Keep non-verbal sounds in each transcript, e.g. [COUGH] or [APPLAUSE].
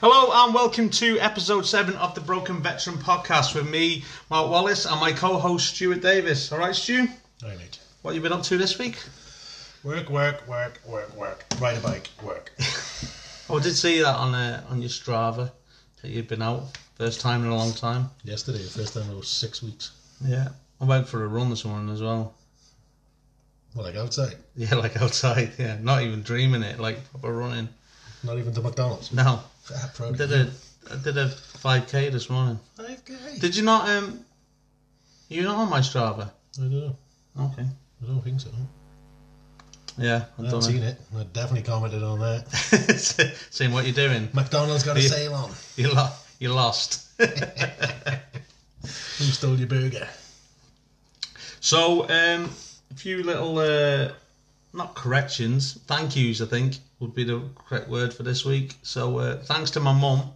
Hello and welcome to episode 7 of the Broken Veteran podcast with me, Mark Wallace, and my co host Stuart Davies. Alright, Stu? All right. What have you been up to this week? Work, work, work, work, work. Ride a bike, work. [LAUGHS] Oh, I did see that on uh, on your Strava that you've been out. First time in a long time. Yesterday, first time in about six weeks. Yeah. I went for a run this morning as well. Well, like outside. [LAUGHS] Yeah, like outside. Yeah, not even dreaming it, like proper running. Not even to McDonald's. No, Proud did a I did a 5k this morning. 5K. Did you not? Um, you're not on my Strava. I don't know. Okay. I don't think so. Yeah, I I've haven't done seen it. I definitely commented on that. [LAUGHS] Seeing what you're doing. McDonald's got a sale on. [LAUGHS] You lo- you lost. [LAUGHS] Who stole your burger? So, um, a few little, uh, not corrections, thank yous, I think, would be the correct word for this week. So, uh, thanks to my mum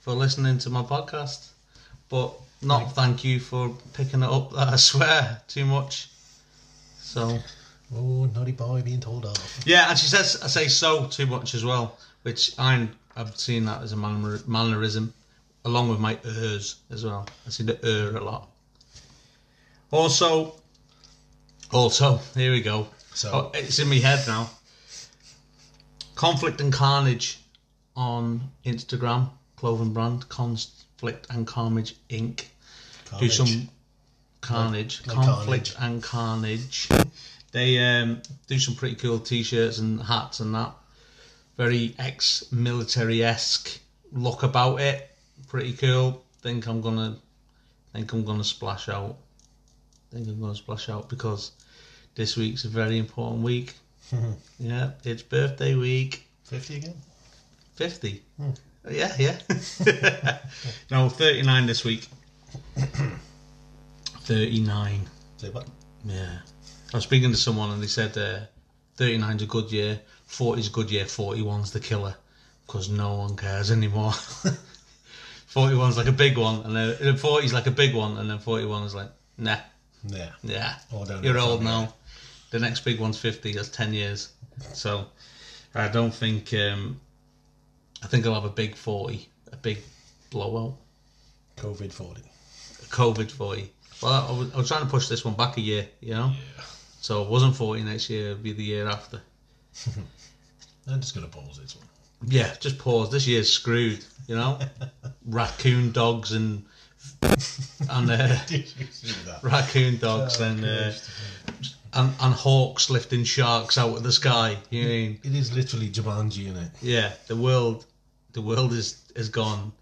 for listening to my podcast, but not thank you for picking it up that [LAUGHS] I swear too much. So, Oh, naughty boy being told off. yeah, and she says I say so too much as well, which I'm, I've seen that as a manner, mannerism, along with my ers as well. I see the er a lot. Also, also, here we go. So, Oh, it's in my head now. Conflict and Carnage on Instagram, clothing brand Conflict and Carnage Inc. Do some carnage, Like- like conflict and carnage. They um, do some pretty cool t-shirts and hats and that. Very ex-military esque look about it. Pretty cool. Think I'm gonna, think I'm gonna splash out. Think I'm gonna splash out because this week's a very important week. [LAUGHS] yeah, it's birthday week. 50 again? 50. Yeah, yeah. [LAUGHS] no, 39 this week. [COUGHS] 39. Say what? Yeah. I was speaking to someone and they said uh, 39's a good year, 40's a good year, 41's the killer because no one cares anymore. [LAUGHS] 41's like a big one, and then 40's like a big one, and then 41 is like, nah, Yeah. yeah, you're old now. The next big one's 50, that's 10 years. So I don't think, um, I think I'll have a big 40, a big blowout. COVID 40. COVID 40. Well, I was, I was trying to push this one back a year, you know? Yeah. So it wasn't 40 next year, it'd be the year after. [LAUGHS] I'm just going to pause this one. Yeah, just pause. This year's screwed, you know? [LAUGHS] raccoon dogs and and uh, [LAUGHS] Did you see that? raccoon dogs Oh, and, uh. And and hawks lifting sharks out of the sky. You know what I mean? It is literally Jumanji in it. Yeah, the world, the world is is gone.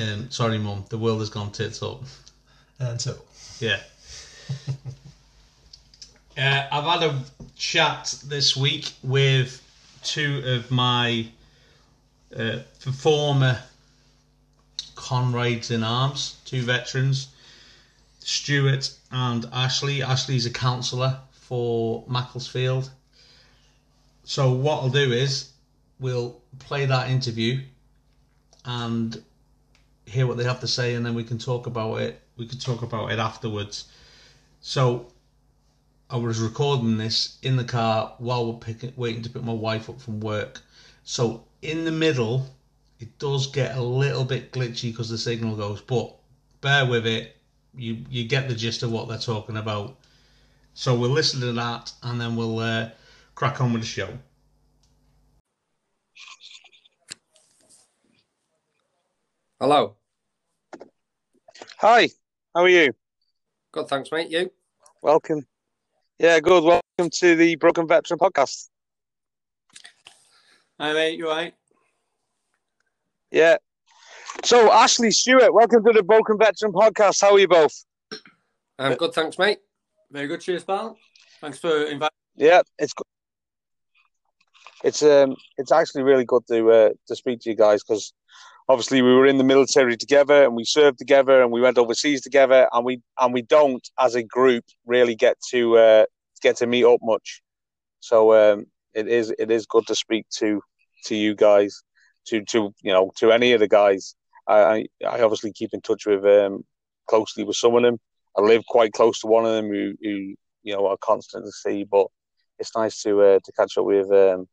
Um, sorry, mum. The world has gone tits up. And so, Yeah. [LAUGHS] uh, I've had a chat this week with two of my uh, former comrades in arms, two veterans, Stuart and Ashley. Ashley's a councillor for Macclesfield. So what I'll do is we'll play that interview and hear what they have to say, and then we can talk about it. We can talk about it afterwards. So, I was recording this in the car while we're picking, waiting to pick my wife up from work. So, in the middle, it does get a little bit glitchy because the signal goes, but bear with it. You you get the gist of what they're talking about. So we'll listen to that, and then we'll uh, crack on with the show. Hello. Hi, how are you? Good, thanks, mate. You? Welcome. Yeah, good. Welcome to the Broken Veteran podcast. Hi, mate. You right? Yeah. So, Ashley Stewart, welcome to the Broken Veteran podcast. How are you both? I'm good, thanks, mate. Very good. Cheers, pal. Thanks for inviting. Yeah, it's good. It's um, it's actually really good to uh, to speak to you guys because obviously we were in the military together and we served together and we went overseas together and we and we don't as a group really get to uh, get to meet up much. So um, it is it is good to speak to to you guys, to to you know to any of the guys. I I, obviously keep in touch with um, closely with some of them. I live quite close to one of them who, who you know I constantly see, but it's nice to uh, to catch up with um,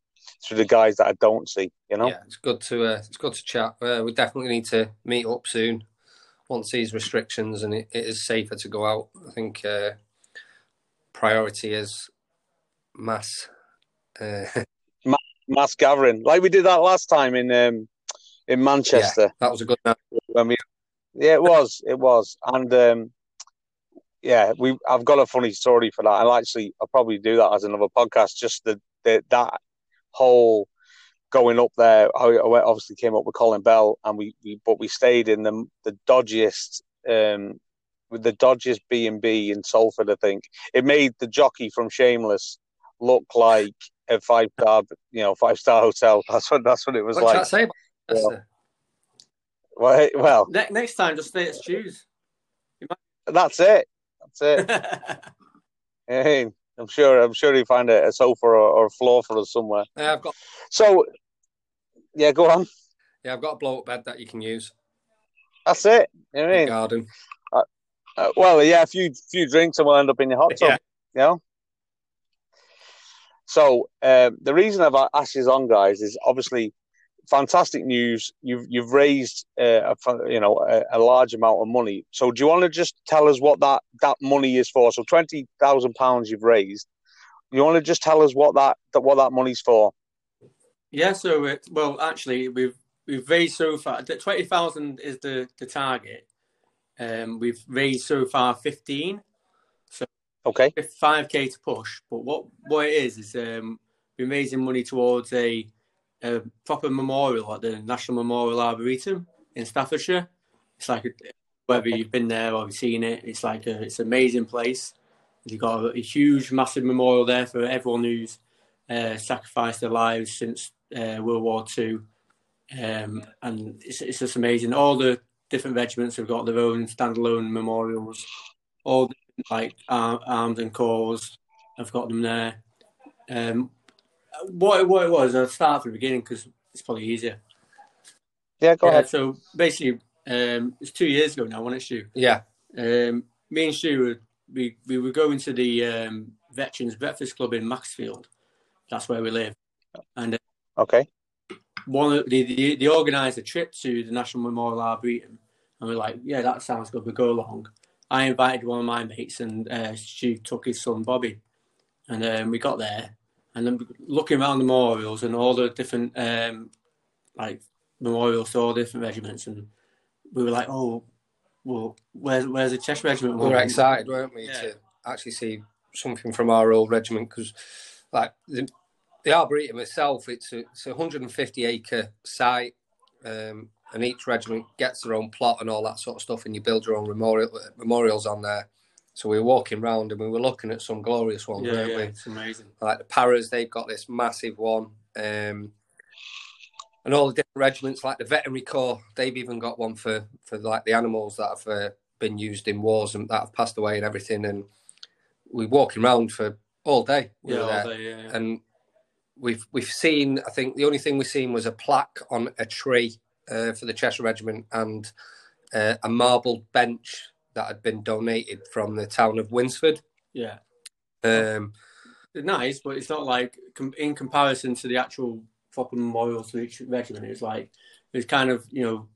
through the guys that I don't see. You know. Yeah, it's good to uh, it's good to chat. Uh, we definitely need to meet up soon once these restrictions and it, it is safer to go out. I think uh, priority is mass. Uh, [LAUGHS] Mass gathering, like we did that last time in um, in Manchester. yeah, that was a good night. when we yeah it was it was. And um yeah we i've got a funny story for that. I'll actually i'll probably do that as another podcast. Just the, the that whole going up there I obviously came up with colin bell and we, we but we stayed in the the dodgiest um with the dodgiest b&b in salford i think. It made the jockey from shameless look like a five star you know five star hotel. [LAUGHS] That's what that's what it was What like say well, well Ne- next time, just stay at Stu's. that's it that's it [LAUGHS] Hey, I'm sure. I'm sure you find a, a sofa or, or a floor for us somewhere. Yeah, I've got So, yeah, go on. yeah, I've got a blow up bed that you can use. That's it. You know what I mean? Garden. Uh, well, yeah, a few few drinks and we'll end up in your hot tub. Yeah. You know. So um, the reason I've asked you on, guys, is obviously fantastic news. You've you've raised uh, a, you know a, a large amount of money. So do you want to just tell us what that that money is for? So twenty thousand pounds you've raised. You want to just tell us what that, that what that money's for? Yeah, so it, well, actually, we've we've raised so far. the Twenty thousand is the the target. Um, we've raised so far fifteen. So Okay. five k to push. But what what it is is um, we're raising money towards a, a proper memorial at the National Memorial Arboretum in Staffordshire. It's like whether you've been there or you've seen it, it's like a, it's an amazing place. You've got a, a huge, massive memorial there for everyone who's uh, sacrificed their lives since uh, World War Two, um, and it's, it's just amazing. All the different regiments have got their own standalone memorials. All the, like ar- armed and corps have got them there. Um, what it, what it was, I'll start from the beginning because it's probably easier. Yeah, go Yeah, ahead. so basically, um, it's two years ago now, wasn't it, Stu? Yeah, Um, me and Stu, were, we, we were going to the um, Veterans Breakfast Club in Macclesfield. That's where we live. And uh, Okay. one of the, the, they organised a trip to the National Memorial Arboretum. And we're like, yeah, that sounds good. We'll go along. I invited one of my mates and uh, Stu took his son Bobby. And um, we got there and then looking around the memorials and all the different um, like memorials to all the different regiments. And we were like, oh, well, where's, where's the Cheshire Regiment? Uh, we were excited, weren't we, Yeah. to actually see something from our old regiment because, like, the, the Arboretum itself, it's a, it's a 150 acre site, um, and each regiment gets their own plot and all that sort of stuff, and you build your own memorial, memorials on there. So we were walking around and we were looking at some glorious ones, Yeah, weren't yeah, we? it's amazing. like the Paras, they've got this massive one. Um, and all the different regiments, like the Veterinary Corps, they've even got one for, for like the animals that have uh, been used in wars and that have passed away and everything. And we're walking around for all day. We Yeah, all day, yeah, yeah. And we've we've seen. I think the only thing we've seen was a plaque on a tree uh, for the Cheshire Regiment and uh, a marble bench that had been donated from the town of Winsford. yeah. Um, nice, but it's not like in comparison to the actual proper memorial to each regiment. It's like it's kind of you know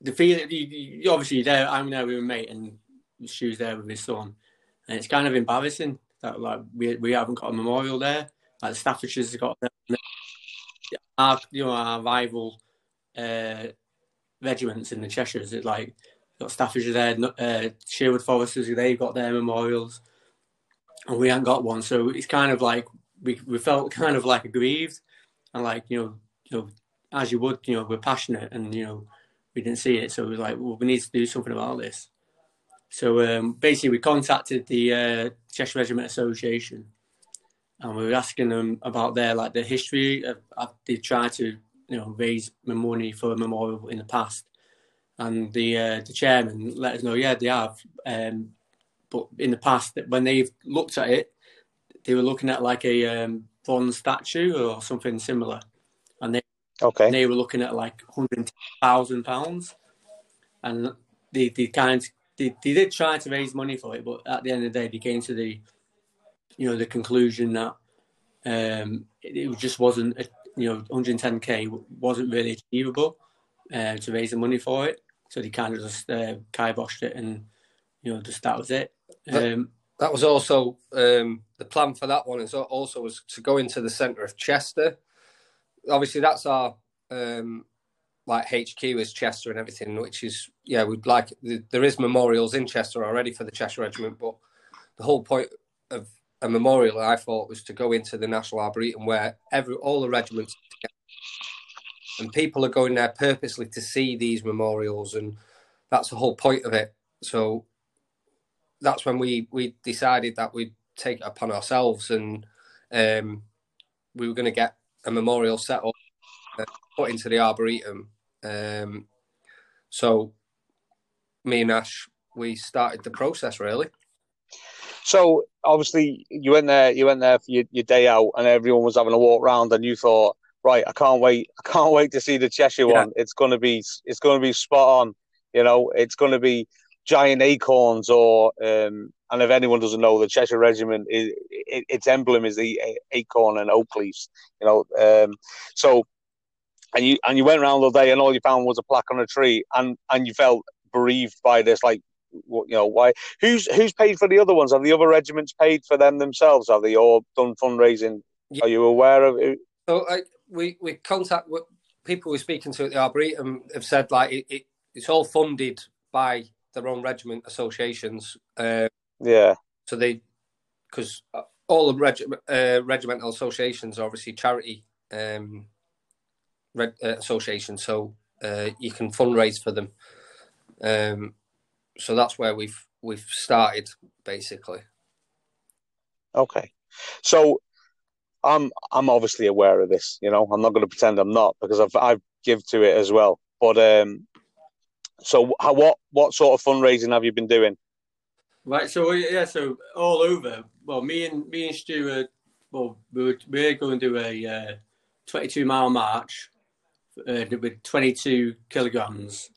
the feeling. You, you, obviously, there I'm there with a mate, and Stu's there with his son, and it's kind of embarrassing that like we we haven't got a memorial there. Like Staffordshire's got our you know our rival uh, regiments in the Cheshires. It's like got Staffordshire there, uh, Sherwood Foresters. They've got their memorials and we haven't got one. So it's kind of like we we felt [LAUGHS] kind of like aggrieved, and like you know you know as you would you know we're passionate and you know we didn't see it, so we were like well we need to do something about this. So um, basically we contacted the uh, Cheshire Regiment Association, and we were asking them about their like the history of, of they tried to you know raise money for a memorial in the past. And the uh, the chairman let us know, yeah, they have. Um, but in the past when they've looked at it, they were looking at like a um, bronze statue or something similar, and they Okay. they were looking at like hundred thousand pounds, and they they kind they, they did try to raise money for it, but at the end of the day, they came to the you know the conclusion that um, it, it just wasn't, you know, 110k wasn't really achievable uh, to raise the money for it. So they kind of just uh, kiboshed it, and you know, just that was it. Um, that was also um, the plan for that one. Is also was to go into the centre of Chester. Obviously, that's our um, like HQ is Chester and everything, which is yeah, we'd like there is memorials in Chester already for the Cheshire Regiment, but the whole point of a memorial I thought was to go into the National Arboretum where every all the regiments and people are going there purposely to see these memorials, and that's the whole point of it. So that's when we we decided that we'd take it upon ourselves, and um, we were going to get a memorial set up, uh, put into the arboretum. Um, so me and Ash, we started the process really. So obviously you went there, you went there for your, your day out, and everyone was having a walk around, and you thought, right, I can't wait, I can't wait to see the Cheshire yeah. one. It's gonna be, it's gonna be spot on. You know, it's gonna be giant acorns, or um, and if anyone doesn't know, the Cheshire Regiment is it, its emblem is the acorn and oak leaves. You know, um, so and you and you went around all day, and all you found was a plaque on a tree, and and you felt bereaved by this, like you know why who's who's paid for the other ones have the other regiments paid for them themselves have they all done fundraising yeah. are you aware of it so I, we we contact people we're speaking to at the arboretum have said like it, it it's all funded by their own regiment associations uh, yeah. so they because all the reg, uh, regimental associations are obviously charity um, reg, uh, associations so uh, you can fundraise for them. Um, so that's where we've we've started basically. Okay, so I'm I'm obviously aware of this. You know, I'm not going to pretend I'm not because I've I've give to it as well. But um, so how what what sort of fundraising have you been doing? Right, so yeah, so all over. Well, me and me and Stuart, well, we're we're going to do a uh, 22 mile march uh, with 22 kilograms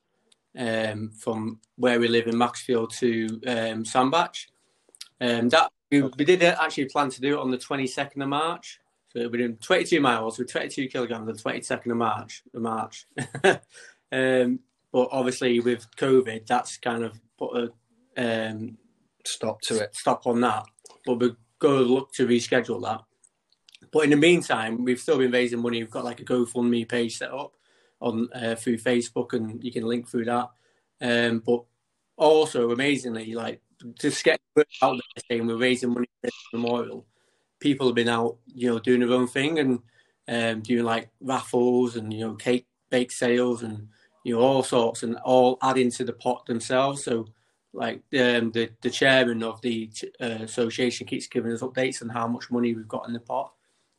um, from where we live in Macclesfield to um, Sandbach. Um, that we, we, did actually plan to do it on the 22nd of March. So we're doing 22 miles with 22 kilograms on the 22nd of March. The March. [LAUGHS] um, but obviously with COVID, that's kind of put a um, stop to it. Stop on that. But we're going to look to reschedule that. But in the meantime, we've still been raising money. We've got like a GoFundMe page set up on uh, through Facebook, and you can link through that. Um, but also amazingly, like just get out there saying we're raising money for the memorial. People have been out, you know, doing their own thing and um, doing like raffles and you know cake bake sales and you know all sorts and all adding to the pot themselves. So like um, the the chairman of the uh, association keeps giving us updates on how much money we've got in the pot,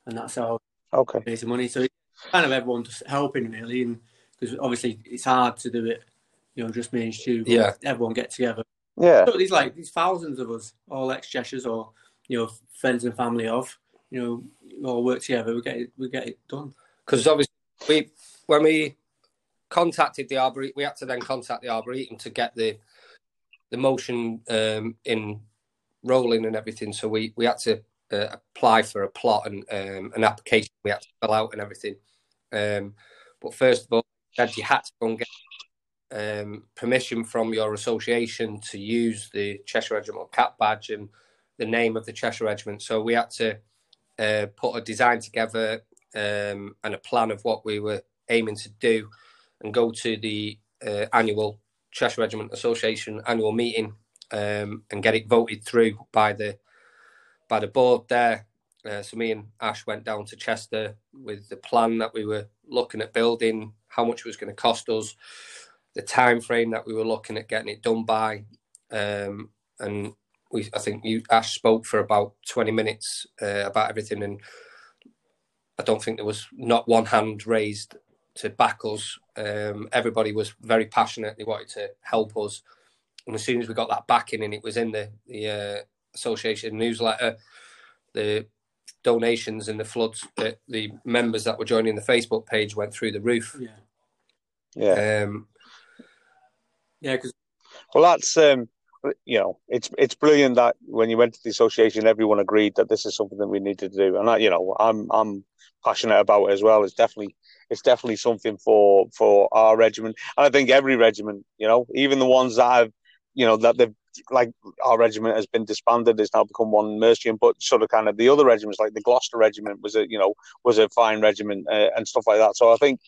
and that's how okay raising money. So kind of everyone just helping really, and because obviously it's hard to do it, you know, just me and Stu. Yeah, everyone get together. Yeah, so these like these thousands of us, all ex Cheshires or you know friends and family of, you know, all work together. We get it, we get it done. Because obviously we when we contacted the arboretum, we had to then contact the arboretum to get the the motion um, in rolling and everything. So we we had to uh, apply for a plot and um, an application we had to fill out and everything. Um, but first of all, you had to go and get um, permission from your association to use the Cheshire Regiment cap badge and the name of the Cheshire Regiment. So we had to uh, put a design together um, and a plan of what we were aiming to do and go to the uh, annual Cheshire Regiment Association annual meeting um, and get it voted through by the by the board there. Uh, so me and Ash went down to Chester with the plan that we were looking at building, how much it was going to cost us, the time frame that we were looking at getting it done by, um, and we I think you Ash spoke for about twenty minutes uh, about everything, and I don't think there was not one hand raised to back us. Um, everybody was very passionate; they wanted to help us, and as soon as we got that backing, and it was in the the uh, association newsletter, the donations and the floods that the members that were joining the Facebook page went through the roof. Yeah. Yeah. Um, yeah, because well, that's um, you know, it's it's brilliant that when you went to the association, everyone agreed that this is something that we needed to do, and I, you know, I'm I'm passionate about it as well. It's definitely it's definitely something for for our regiment, and I think every regiment, you know, even the ones that have, you know, that they've like our regiment has been disbanded, it's now become one Mercian, but sort of kind of the other regiments, like the Gloucester regiment, was a you know was a fine regiment uh, and stuff like that. So I think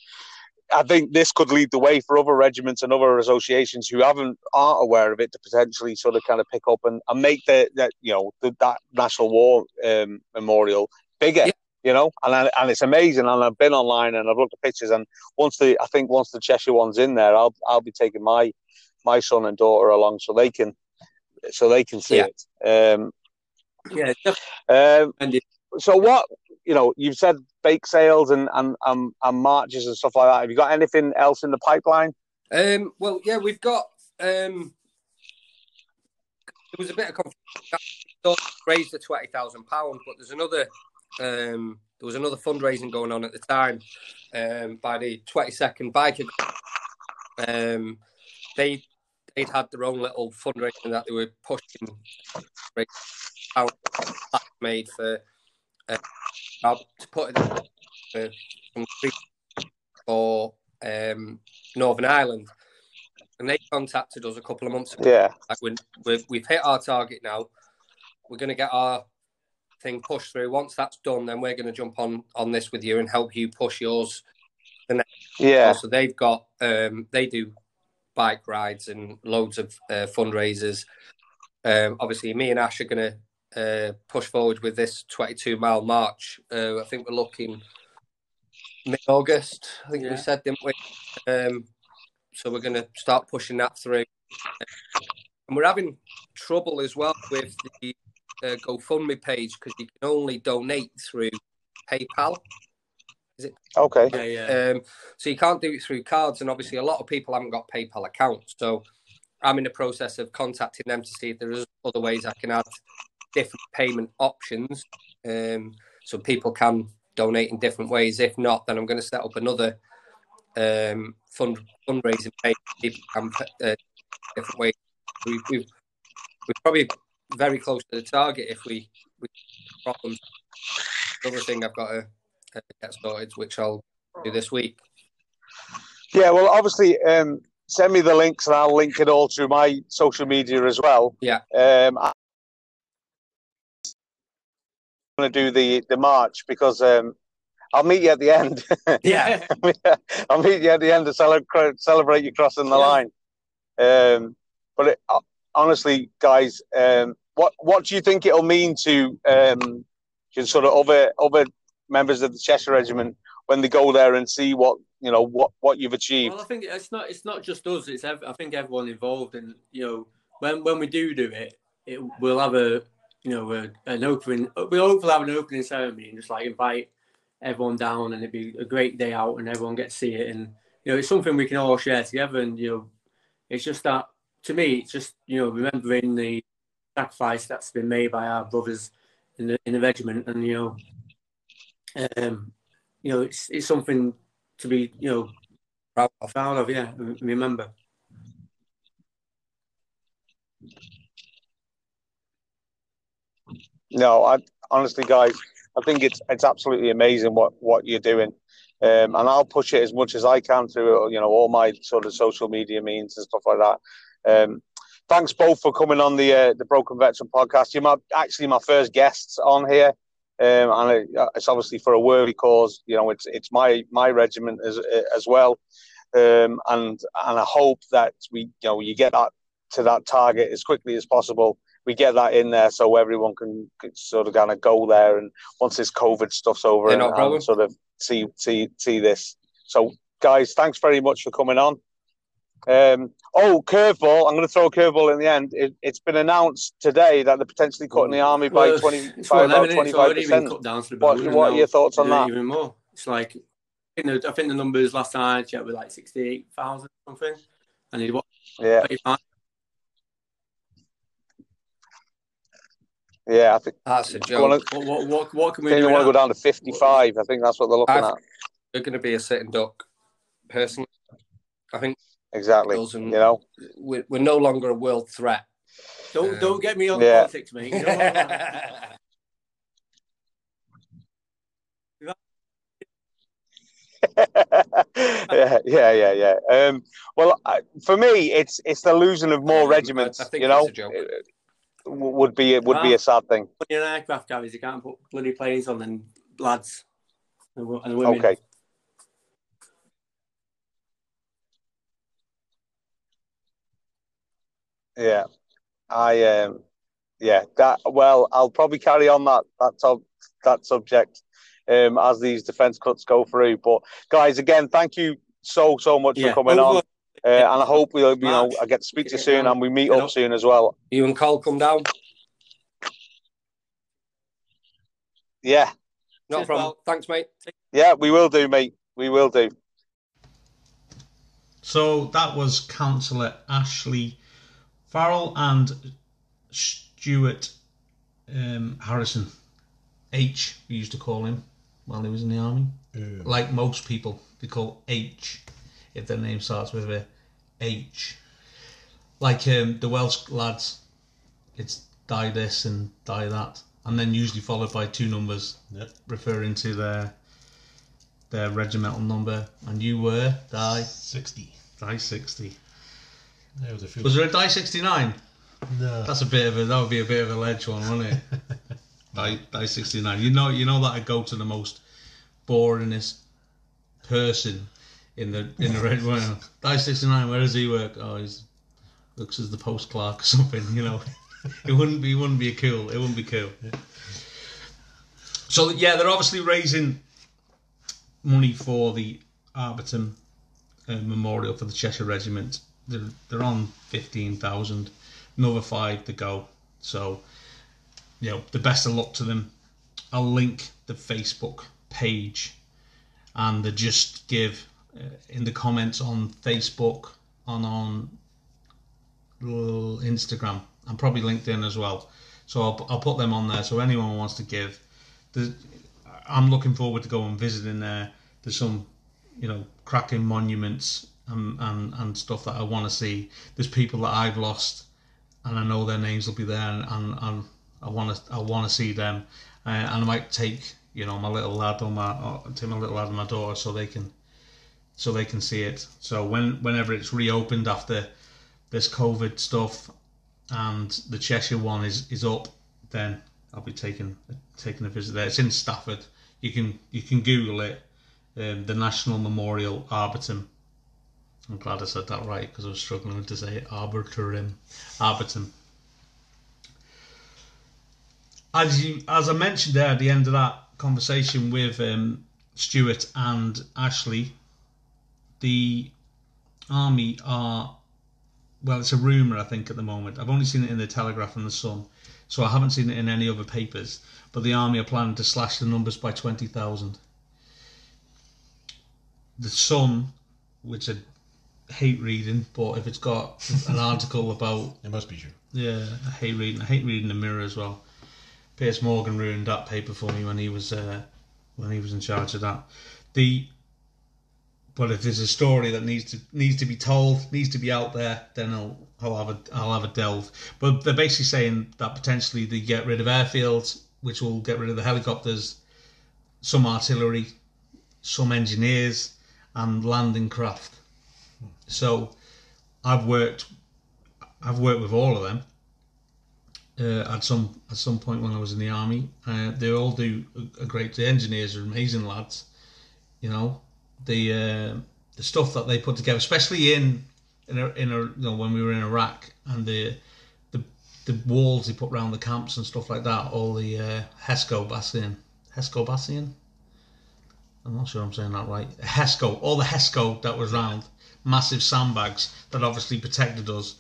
I think this could lead the way for other regiments and other associations who haven't aren't aware of it to potentially sort of kind of pick up and, and make the that you know the, that National War um, Memorial bigger. Yeah. You know, and I, and it's amazing. And I've been online and I've looked at pictures. And once the I think once the Cheshire one's in there, I'll I'll be taking my my son and daughter along so they can so they can see Yeah. it. Um, Yeah, um, so what you know, you've said bake sales and, and and and marches and stuff like that. Have you got anything else in the pipeline? Um, well, yeah, we've got. Um, there was a bit of confusion. Raised the twenty thousand pounds, but there's another. Um, there was another fundraising going on at the time um, by the twenty second biker. Um, they they'd had their own little fundraising that they were pushing. Out made for uh, to put it for some for um, Northern Ireland, and they contacted us a couple of months ago. Yeah, Like when we've, we've hit our target now, we're going to get our thing pushed through. Once that's done, then we're going to jump on on this with you and help you push yours. yeah, So they've got um, they do bike rides and loads of uh, fundraisers. Um, obviously, me and Ash are going to uh, push forward with this 22 mile march. Uh, I think we're looking mid August. I think Yeah. we said, didn't we? Um, so we're going to start pushing that through. And we're having trouble as well with the uh, GoFundMe page because you can only donate through PayPal. Is it? Okay, yeah, yeah. Um, so you can't do it through cards, and obviously a lot of people haven't got PayPal accounts. So I'm in the process of contacting them to see if there is other ways I can add different payment options, um, so people can donate in different ways. If not, then I'm going to set up another um, fund fundraising page. People can uh, different ways. We, we've we're probably very close to the target if we we problems. Another thing I've got to uh, get started, which I'll do this week. yeah. Well, obviously, um, send me the links and I'll link it all to my social media as well. Yeah. Um, I'm going to do the the march because um, I'll meet you at the end. [LAUGHS] yeah. [LAUGHS] I'll meet you at the end to celebrate celebrate you crossing the Yeah. line. Um, but it, uh, honestly, guys, um, what what do you think it'll mean to um, to sort of other other members of the Cheshire Regiment when they go there and see what you know what what you've achieved? Well, I think it's not it's not just us. It's ev- I think everyone involved, and you know when when we do do it, it we'll have a you know a, an opening. We'll hopefully have an opening ceremony and just like invite everyone down, and it'd be a great day out, and everyone get to see it, and you know it's something we can all share together, and you know it's just that to me, it's just you know remembering the sacrifice that's been made by our brothers in the in the regiment, and you know, um, you know it's it's something to be you know Proud of. proud of. Yeah, remember. No, I honestly, guys, I think it's it's absolutely amazing what what you're doing, um, and I'll push it as much as I can through you know all my sort of social media means and stuff like that. Um, thanks both for coming on the uh, the Broken Veteran podcast. You're my, actually my first guests on here, um, and it, it's obviously for a worthy cause. You know, it's it's my my regiment as as well, um, and and I hope that we you know you get that to that target as quickly as possible we get that in there so everyone can, can sort of kind of go there and once this COVID stuff's over Yeah, and, no and sort of see see see this. So guys, thanks very much for coming on. Um, oh, curveball! I'm going to throw a curveball in the end. It, it's been announced today that they're potentially cutting the army by Well, twenty it's by one of them, about innit? twenty It's five percent. What, what are your thoughts on that? Even more. It's like I think the, I think the numbers last time I checked were like sixty-eight thousand something, and he what? Yeah, yeah. I think That's a they wanna- joke. What, what, what, what can I we think do? they want to go down to fifty five. I think that's what they're looking I've- at. They're going to be a sitting duck. Personally, I think Exactly. And- You know. we're, we're no longer a world threat. Don't Um, don't get me on yeah. politics, mate. You know what I mean? [LAUGHS] [LAUGHS] yeah, yeah, yeah, yeah. Um, well, I, for me, it's it's the losing of more regiments. I- I think you know, would be would be a sad thing. When you're an aircraft carrier, you can't put bloody planes on and lads and, and women. Okay. Yeah, I um, yeah that. Well, I'll probably carry on that that top, that subject um, as these defence cuts go through. But guys, again, thank you so so much Yeah. for coming on, uh, and I hope we'll you know March. I get to speak to you soon, and we meet you up know- soon as well. You and Cole come down. Yeah, Not a problem. pal. Thanks, mate. yeah, we will do, mate. We will do. So that was Councillor Ashley Farrell and Stuart um, Harrison. H, we used to call him while he was in the army. Like most people, they call H if their name starts with a H. Like um, the Welsh lads, it's die this and die that, and then usually followed by two numbers Yep. referring to their their regimental number. And you were die 60. die sixty. There was a few. Was there a die sixty nine? no. That's a bit of a that would be a bit of a ledge one, wouldn't it? [LAUGHS] die die sixty nine. You know you know that I go to the most boringest person in the in the red one. die sixty nine. Where does he work? Oh, he's looks as the post clerk or something. You know, [LAUGHS] it wouldn't be it wouldn't be cool. It wouldn't be cool. So yeah, they're obviously raising money for the Arbiton uh, Memorial for the Cheshire Regiment. They're they're on fifteen thousand, another five to go. So, you know, the best of luck to them. I'll link the Facebook page, and the just give in the comments on Facebook and on Instagram and probably LinkedIn as well. So I'll, I'll put them on there. So anyone wants to give, I'm looking forward to going visiting there. There's some, you know, cracking monuments and, and, and stuff that I want to see. There's people that I've lost, and I know their names will be there, and, and, and I want to I want to see them, uh, and I might take you know my little lad or my or take my little lad and my daughter so they can so they can see it. So when whenever it's reopened after this COVID stuff and the Cheshire one is, is up, then I'll be taking taking a visit there. It's in Stafford. You can you can Google it. Um, the National Memorial Arbiton. I'm glad I said that right because I was struggling to say it. Arbiton. As you as I mentioned there at the end of that conversation with um, Stuart and Ashley, the army are well, it's a rumor I think at the moment. I've only seen it in the Telegraph and the Sun, so I haven't seen it in any other papers. But the army are planning to slash the numbers by twenty thousand. The Sun, which I hate reading, but if it's got an [LAUGHS] article about It must be true. yeah, I hate reading. I hate reading the Mirror as well. Piers Morgan ruined that paper for me when he was uh, when he was in charge of that. The but if there's a story that needs to needs to be told, needs to be out there, then I'll I'll have a I'll have a delve. But they're basically saying that potentially they get rid of airfields, which will get rid of the helicopters, some artillery, some engineers, and landing craft. So I've worked I've worked with all of them uh, at some at some point when I was in the army. Uh, they all do a, a great. The engineers are amazing lads. You know the uh, the stuff that they put together, especially in in a, in a you know when we were in Iraq and the the the walls they put around the camps and stuff like that. All the uh, Hesco Bastion, Hesco Bastion. I'm not sure I'm saying that right. Hesco, all the Hesco that was round, massive sandbags that obviously protected us.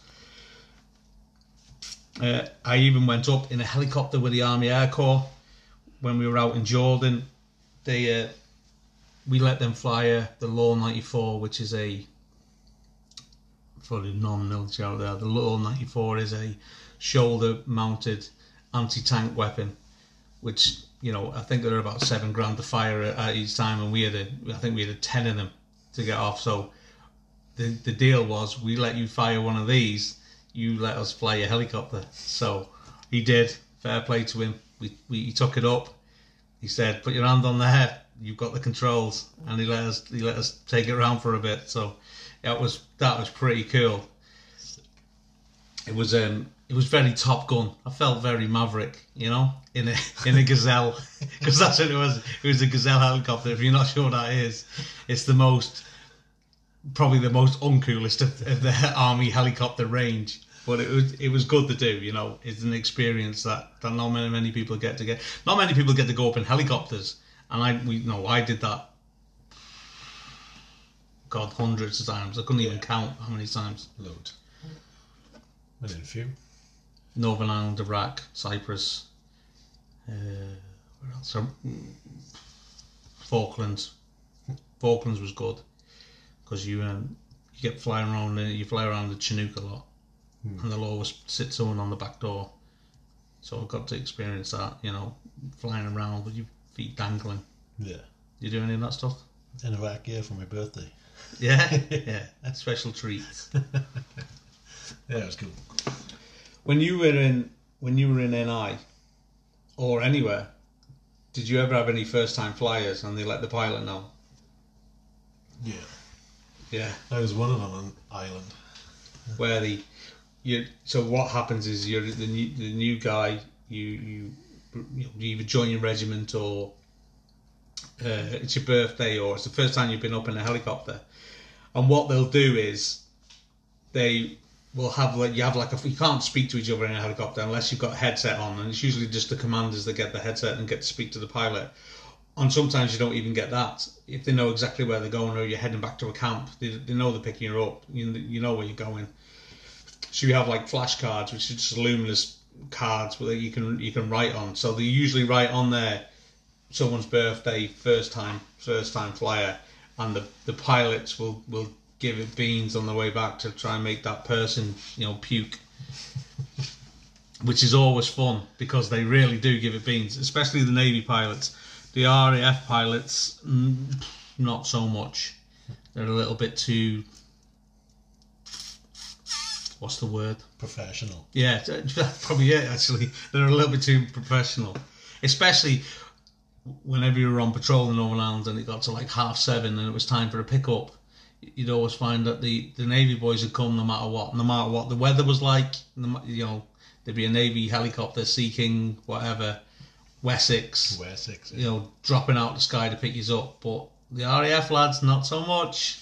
Uh, I even went up in a helicopter with the Army Air Corps when we were out in Jordan. They uh, we let them fly the Law 94, which is a the non-military out there. The Law 94 is a shoulder-mounted anti-tank weapon, which you know I think they're about seven grand to fire at, each time, and we had a I think we had a ten of them to get off. So the the deal was we let you fire one of these, you let us fly a helicopter. So he did. Fair play to him. We, we he took it up. He said, "Put your hand on there. You've got the controls." And he let us he let us take it around for a bit. So that was that was pretty cool. It was um it was very Top Gun. I felt very Maverick, you know, in a [LAUGHS] in a Gazelle [LAUGHS] because that's what it was. It was a Gazelle helicopter. If you're not sure what that is, it's the most probably the most uncoolest of, of the army helicopter range. But it was it was good to do. You know, it's an experience that, that not many many people get to get. Not many people get to go up in helicopters, and I we know, I did that. God, hundreds of times. I couldn't even count how many times. Load. I did a few. Northern Ireland, Iraq, Cyprus, uh, where else? Um, Falklands. Falklands was good because you um, you get flying around. uh, You fly around the Chinook a lot, and they'll always sit someone on the back door. So I got to experience that. You know, flying around with your feet dangling. Yeah. You do any of that stuff? In Iraq, yeah, for my birthday. Yeah, [LAUGHS] yeah. Special treats. [LAUGHS] Yeah, it was cool. When you were in when you were in NI or anywhere, did you ever have any first time flyers and they let the pilot know? Yeah. Yeah. I was one of them on island. Where the you so what happens is you're the new the new guy you you, you either join your regiment or uh, it's your birthday or it's the first time you've been up in a helicopter, and what they'll do is they will have like you have like a you can't speak to each other in a helicopter unless you've got a headset on, and it's usually just the commanders that get the headset and get to speak to the pilot. And sometimes you don't even get that if they know exactly where they're going or you're heading back to a camp. They, they know they're picking you up. You you know where you're going. So you have like flashcards, which is just luminous cards that you can you can write on. So they usually write on there someone's birthday, first time first time flyer, and the the pilots will will give it beans on the way back to try and make that person you know puke. Which is always fun because they really do give it beans, especially the Navy pilots. The RAF pilots, mm, not so much. They're a little bit too. What's the word? Professional. Yeah, [LAUGHS] that's probably it. Actually, they're a little bit too professional, especially whenever you were on patrol in Northern Ireland and it got to like half seven and it was time for a pickup. You'd always find that the, the Navy boys would come no matter what, no matter what the weather was like. You know, there'd be a Navy helicopter seeking whatever Wessex, Wessex. you know, dropping out the sky to pick you up. But the RAF lads, not so much.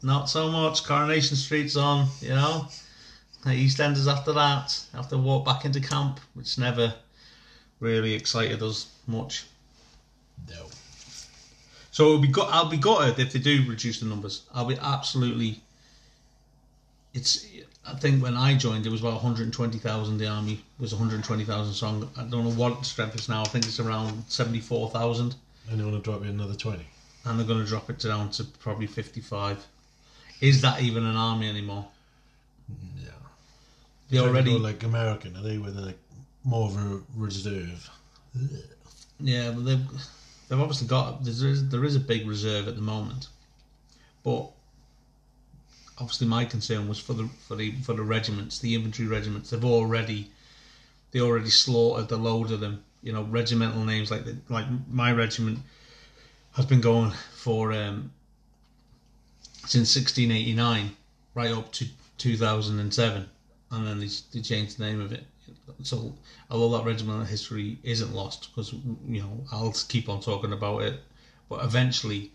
Not so much. Coronation Street's on, you know. The EastEnders after that have to walk back into camp, which never really excited us much. No. So it'll be gut. I'll be gutted if they do reduce the numbers. I'll be absolutely. It's. I think when I joined, it was about 120,000. The army was 120,000 strong. I don't know what the strength is now. I think it's around 74,000, And they want to drop you another 20. and they're going to drop it down to probably 55. Is that even an army anymore? Yeah. They already. go like American, are they? With like more of a reserve. Yeah, but they've they've obviously got there is there is a big reserve at the moment, but obviously my concern was for the for the for the regiments, the infantry regiments. They've already they already slaughtered a load of them. You know, regimental names like the, like my regiment has been going for um, since 1689 right up to 2007, and then they, they changed the name of it. So although that regimental history isn't lost, because you know I'll keep on talking about it, but eventually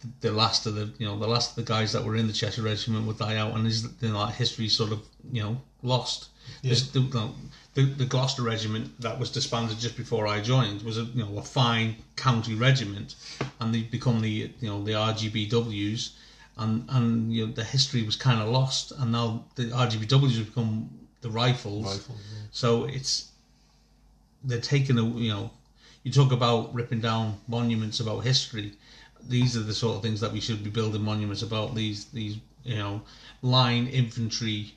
the, the last of the you know the last of the guys that were in the Cheshire Regiment would die out, and is you know, that history sort of you know lost. The, the, the, the Gloucester Regiment that was disbanded just before I joined was a you know a fine county regiment, and they become the you know the RGBWs, and and you know the history was kind of lost, and now the RGBWs have become the rifles. Rifles, yeah. So it's they're taking a you know you talk about ripping down monuments about history. These are the sort of things that we should be building monuments about. These these you know line infantry,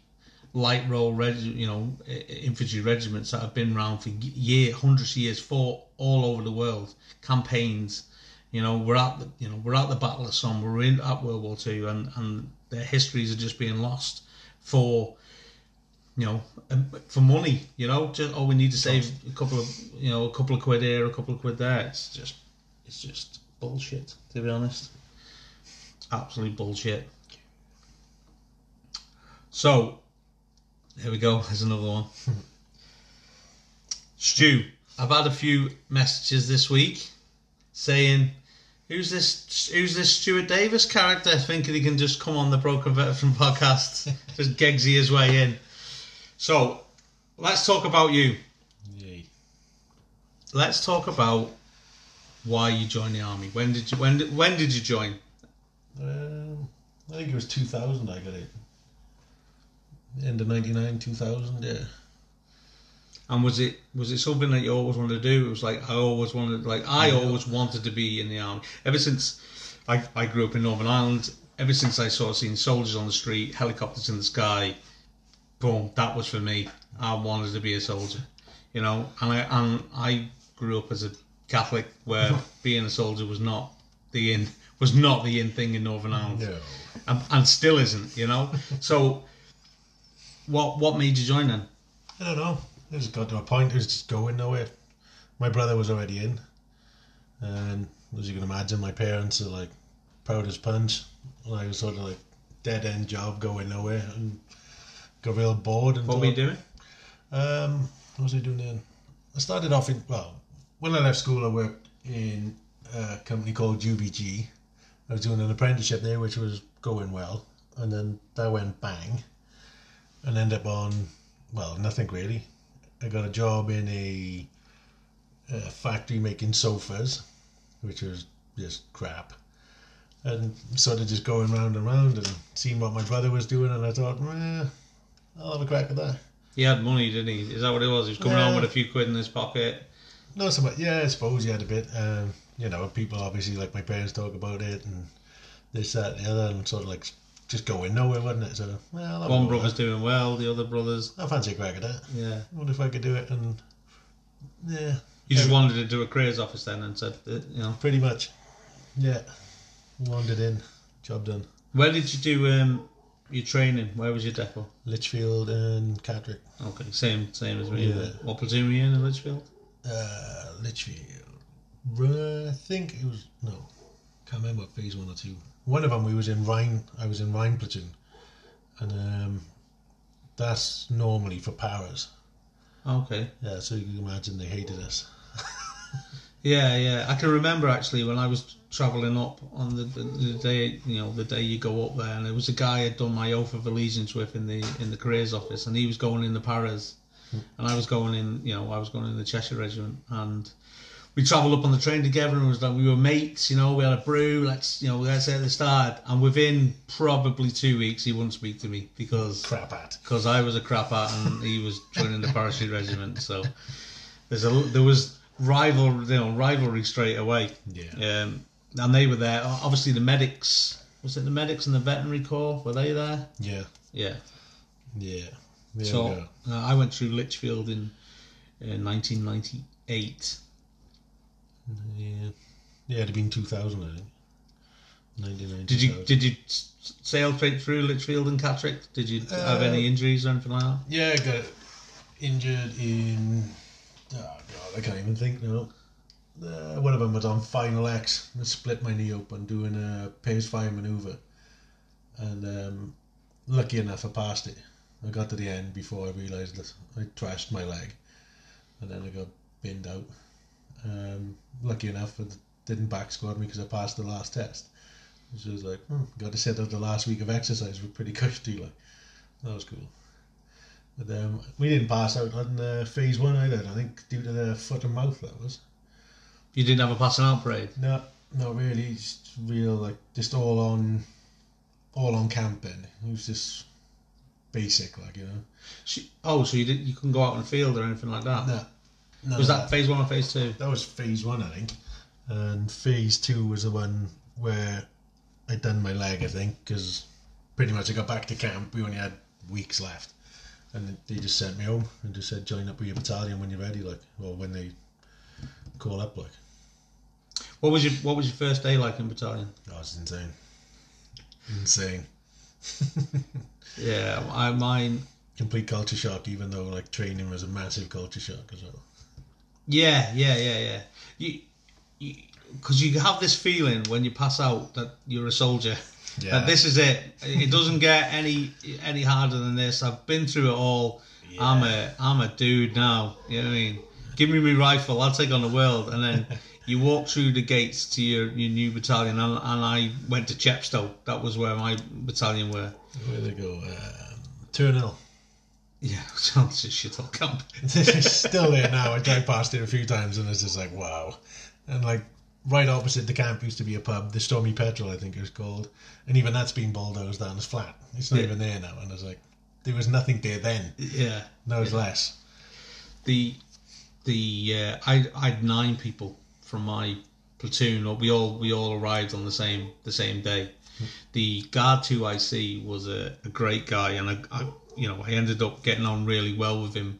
light roll reg, you know infantry regiments that have been around for year hundreds of years, fought all over the world, campaigns. You know we're at the you know we're at the Battle of Somme. We're in at World War Two, and and their histories are just being lost for you know, um, for money. You know, just oh, we need to save a couple of you know a couple of quid here, a couple of quid there. It's just it's just bullshit to be honest. Absolute bullshit. So, here we go. There's another one. [LAUGHS] Stu, I've had a few messages this week saying, "Who's this? Who's this Stuart Davies character? Thinking he can just come on the Broken Veteran [LAUGHS] podcast, just Gegsy his way in." So, let's talk about you. Yay. Let's talk about why you joined the army. When did you? When did, when did you join? Um, I think it was 2000 I got it. End of 99, 2000, yeah. And was it was it something that you always wanted to do? It was like I always wanted, like I always wanted to be in the army. Ever since I, I grew up in Northern Ireland, ever since I sort of seen soldiers on the street, helicopters in the sky, boom, that was for me. I wanted to be a soldier, you know. And I and I grew up as a Catholic, where [LAUGHS] being a soldier was not the in was not the in thing in Northern Ireland, No. and, and still isn't, you know. [LAUGHS] so, what what made you join then? I don't know. It just got to a point, it was just going nowhere. My brother was already in. And as you can imagine, my parents are like proud as punch. And I was sort of like dead end job going nowhere and got real bored. And What thought, were you doing? Um, what was I doing then? I started off in well, when I left school, I worked in a company called UBG. I was doing an apprenticeship there, which was going well, and then that went bang, and ended up on well, nothing really. I got a job in a, a factory making sofas, which was just crap. And sort of just going round and round and seeing what my brother was doing, and I thought, eh, I'll have a crack at that. He had money, didn't he? Is that what it was? He was coming Yeah. home with a few quid in his pocket. Not so much. Yeah, I suppose he had a bit. Um, you know, people obviously like my parents talk about it and this, that, the other, and sort of like just going nowhere, wasn't it? So, well, I'll have a One brother's doing well, the other brother's. I fancy a crack at that. yeah. I wonder if I could do it. And yeah, You just wanted to do a careers office then, and said, you know, pretty much. Yeah, wandered in, job done. where did you do um, your training? Where was your depot? Lichfield and Catterick. Okay, same same as me. Yeah. What platoon were you in in Lichfield? Uh, Lichfield. I think it was no, can't remember phase one or two. One of them we was in Rhine. I was in Rhine platoon, and um, that's normally for powers. Okay. Yeah, so you can imagine they hated us. [LAUGHS] Yeah, yeah. I can remember actually when I was travelling up on the, the, the day, you know, the day you go up there, and there was a guy I'd done my oath of allegiance with in the in the careers office, and he was going in the paras, and I was going in, you know, I was going in the Cheshire Regiment, and we travelled up on the train together, and it was like we were mates, you know, we had a brew, let's, you know, let's say at the start, and within probably two weeks he wouldn't speak to me because Crap hat. because I was a crap hat and he was joining the parachute regiment. So there's a there was rival you know rivalry straight away. Yeah. Um, and they were there. Obviously, the medics was it the medics and the veterinary corps were they there? Yeah. Yeah. Yeah. There we so go. uh, I went through Lichfield in uh, 1998. Yeah. Yeah, it'd have been 2000, I think. 99. Did you 2000. did you sail straight through Lichfield and Catterick? Did you have Uh, any injuries or anything like that? Yeah, I got injured in. Oh god, I can't even think now. Uh, one of them was on final X. I split my knee open doing a pace fire maneuver, and um, lucky enough I passed it. I got to the end before I realised that I trashed my leg, and then I got binned out. Um, lucky enough, it didn't back squad me because I passed the last test. Which was like, hmm, got to set out the last week of exercise with pretty cushy. Like, that was cool. But um, we didn't pass out on uh, phase one either. I think due to the foot and mouth that was. You didn't have a passing out parade. No, not really. Just real like just all on, all on camping. It was just basic, like you know. Sh- Oh, so you didn't you couldn't go out in the field or anything like that? No, no. Was that phase one or phase two? that was phase one, I think, and phase two was the one where I done my leg, I think, because pretty much I got back to camp. We only had weeks left, and they just sent me home and just said join up with your battalion when you're ready, like, or when they call up, like. What was your What was your first day like in battalion? Oh, it's insane, insane. [LAUGHS] Yeah, I mine. complete culture shock, even though like training was a massive culture shock as well. Yeah, yeah, yeah, yeah. You, because you, have this feeling when you pass out that you're a soldier. Yeah. That this is it. It doesn't get any any harder than this. I've been through it all. Yeah. I'm a I'm a dude now. You know what I mean? Give me my rifle. I'll take on the world. And then [LAUGHS] you walk through the gates to your, your new battalion. And, and I went to Chepstow. That was where my battalion were. Where they go? Um, Tern Hill. Yeah, it's a shithole camp. it's still there now. I drive past it a few times and it's just like wow. And like right opposite the camp used to be a pub, the Stormy Petrel, I think it was called, and even that's been bulldozed down as flat. It's not Yeah. even there now. And it's like there was nothing there then. Yeah. Now it's less. the the uh, I I had nine people from my platoon. We all we all arrived on the same the same day. The guard two I see was a, a great guy, and I, I you know I ended up getting on really well with him.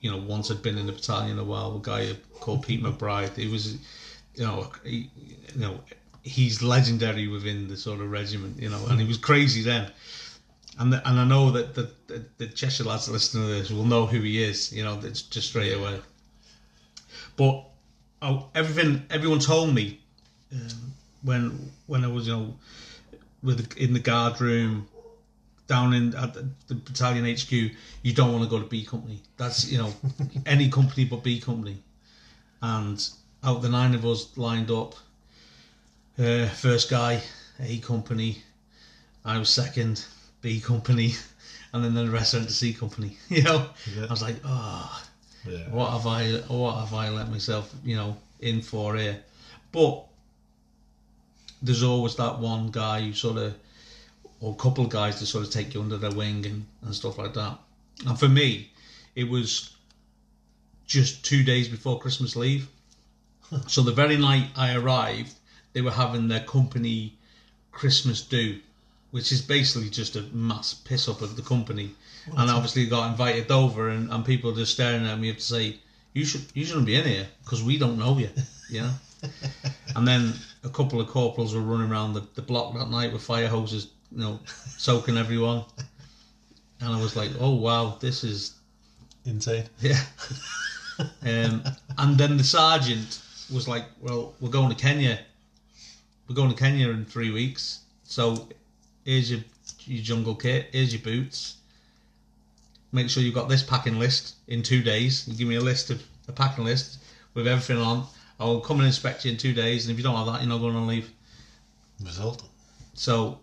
You know, once I'd been in the battalion a while, a guy called Pete McBride. He was, you know, he, you know, he's legendary within the sort of regiment. You know, and he was crazy then. And the, and I know that the, the, the Cheshire lads listening to this will know who he is. You know, that's just straight away. But oh, everything everyone told me um, when when I was you know with in the guard room down in at the, battalion HQ, you don't want to go to B company. That's you know [LAUGHS] any company but B company. And out the nine of us lined up, uh, first guy A company, I was second B company, [LAUGHS] and then the rest went to C company. [LAUGHS] You know, Yeah. I was like, oh Yeah. what have I what have I let myself you know in for here but there's always that one guy who sort of or a couple of guys to sort of take you under their wing and, and stuff like that. And for me it was just two days before Christmas leave. [LAUGHS] So the very night I arrived they were having their company Christmas do which is basically just a mass piss up of the company. And obviously got invited over and, and people just staring at me to say you should you shouldn't be in here because we don't know you you know? [LAUGHS] And then a couple of corporals were running around the, the block that night with fire hoses you know soaking everyone and I was like oh wow this is Insane. yeah um, and then the sergeant was like well we're going to Kenya we're going to Kenya in three weeks so here's your your jungle kit here's your boots make sure you've got this packing list in two days. You give me a list of a packing list with everything on. I'll come and inspect you in two days, and if you don't have that, you're not going on leave. Result. So,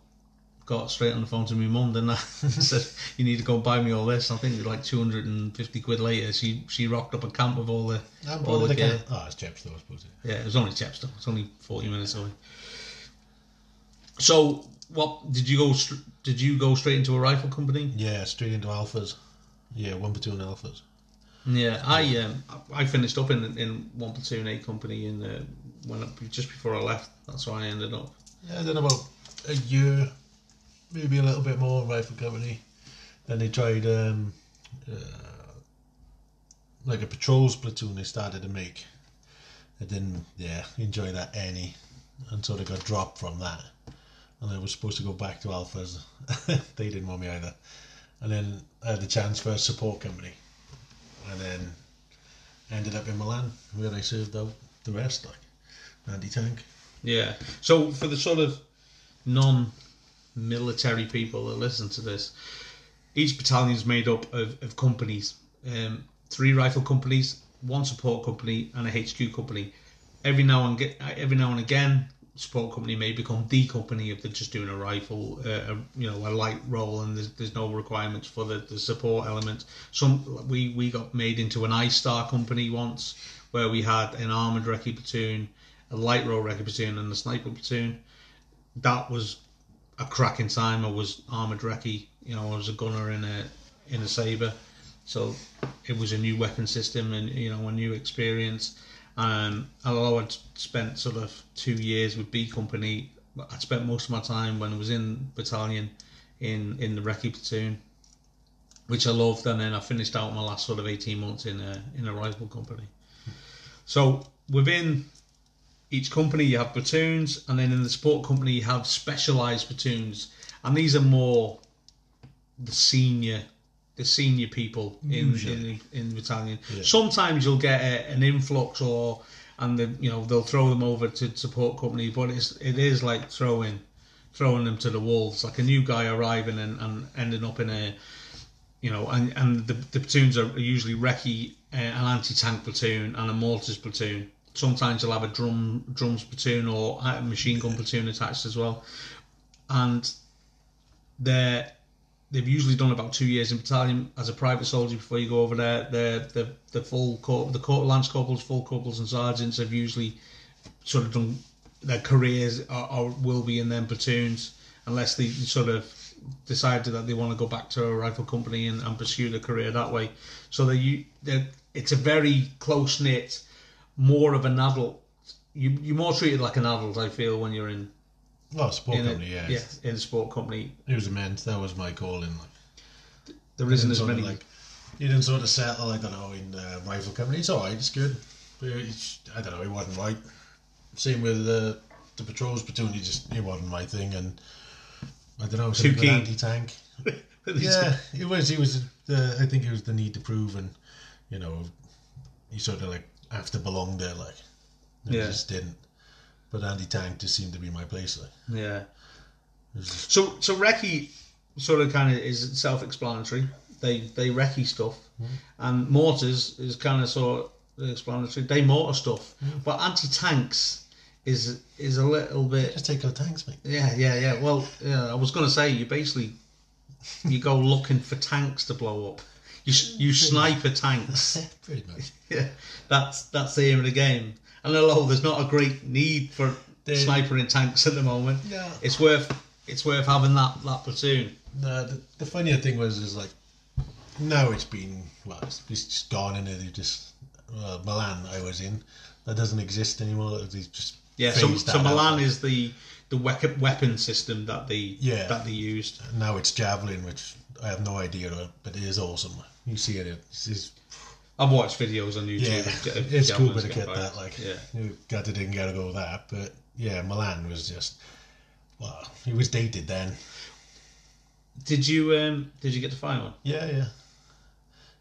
got straight on the phone to my mum, didn't I? [LAUGHS] said, "You need to go and buy me all this." I think it was like two hundred and fifty quid later. She she rocked up a camp with all the I'm all the gear. Oh, it's Chepstow, I suppose. Yeah, it was only Chepstow. It's only forty minutes away. So, what did you go? Did you go straight into a rifle company? Yeah, straight into alphas. Yeah, one platoon alphas. Yeah, I um, I finished up in in one platoon A company in uh, when I, just before I left. That's why I ended up. Yeah, then about a year, maybe a little bit more rifle company. Then they tried um, uh, like a patrols platoon. They started to make. I didn't, yeah, enjoy that any, sort of got dropped from that. And I was supposed to go back to alphas. [LAUGHS] they didn't want me either. And then I had the chance for a support company, and then ended up in Milan where I served out the rest like anti-tank. Yeah. So for the sort of non-military people that listen to this, each battalion is made up of, of companies. Um, three rifle companies, one support company, and a HQ company. Every now and get every now and again, support company may become the company if they're just doing a rifle, uh, a, you know, a light role, and there's, there's no requirements for the, the support element. Some we we got made into an ISTAR company once, where we had an armored recce platoon, a light role recce platoon, and a sniper platoon. That was a cracking time. I was armored recce, you know, I was a gunner in a in a saber, so it was a new weapon system and you know a new experience. And although I'd spent sort of two years with B Company, I'd spent most of my time when I was in battalion in in the recce platoon, which I loved. And then I finished out my last sort of eighteen months in a in a rifle company. So within each company you have platoons, and then in the support company you have specialised platoons, and these are more the senior the senior people in in, in battalion. Yeah. Sometimes you'll get a, an influx or and the you know they'll throw them over to support company, but it's it is like throwing throwing them to the wolves, like a new guy arriving and, and ending up in a you know, and, and the, the platoons are usually recce, uh, an anti-tank platoon, and a mortars platoon. Sometimes you'll have a drum drums platoon or a machine gun platoon attached as well, and they're they've usually done about two years in battalion as a private soldier before you go over there. The the the full corp, the corp, lance corporals, full corporals, and sergeants have usually sort of done their careers are, are will be in them platoons unless they sort of decided that they want to go back to a rifle company and, and pursue their career that way. So they you they it's a very close knit, more of an adult. You you're more treated like an adult. I feel when you're in Well, sport in a, company, yeah. yeah in a sport company. It was immense. That was my calling. Like, There isn't as many. like you didn't sort of settle. I don't know in uh, rifle company. It's all right. It's good. But it's, I don't know. It wasn't right. Same with the the patrols platoon. You just it wasn't my thing. And I don't know. Too Too keen. anti tank. [LAUGHS] Yeah, it was. It was. The, I think it was the need to prove, and you know, you sort of like have to belong there. Like, I Yeah. just didn't. But anti tank just seemed to be my place. Like, Yeah. just, So so recce sort of kind of is self-explanatory. They they recce stuff, mm-hmm. and mortars is kind of sort of explanatory. They mortar stuff, mm-hmm. but anti-tanks is is a little bit. just take out tanks, mate. Yeah, yeah, yeah. Well, yeah, I was going to say you basically you go looking for tanks to blow up. You you sniper tanks. [LAUGHS] Pretty much. [LAUGHS] Yeah, that's that's the aim of the game. And although there's not a great need for They- snipering tanks at the moment, No. it's worth it's worth having that that platoon. No, the, the funnier thing was is like now it's been well, it's, it's just gone and it just uh, Milan I was in that doesn't exist anymore. They just Yeah, so, so that out. Milan is the the weapon weapon system that they Yeah. that they used. now it's javelin, which I have no idea, but it is awesome. You see it, it's, it's I've watched videos on YouTube. yeah, of it's cool, but to getting get that like yeah. you got to didn't get to go with that, but yeah, Milan was just well, he was dated then. Did you um did you get to fire one? Yeah, yeah.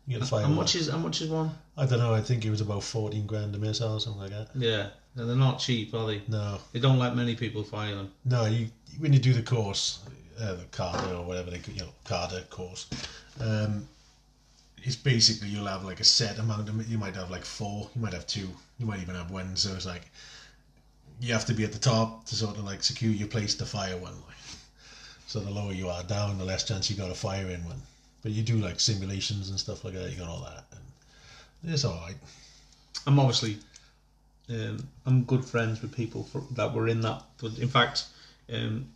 You get to find How one. much is how much is one? I don't know. I think it was about fourteen grand a missile or something like that. Yeah, and they're not cheap, are they? No, They don't let many people fire them. No, you when you do the course, uh, the cadre or whatever they call you know cadre course, um, it's basically you'll have like a set amount of you might have like four, you might have two, you might even have one. So it's like you have to be at the top to sort of like secure your place to fire one. So the lower you are down, the less chance you got to fire in one. But you do like simulations and stuff like that. You got all that, and it's all right. I'm obviously um, I'm good friends with people for, that were in that. But in fact, um,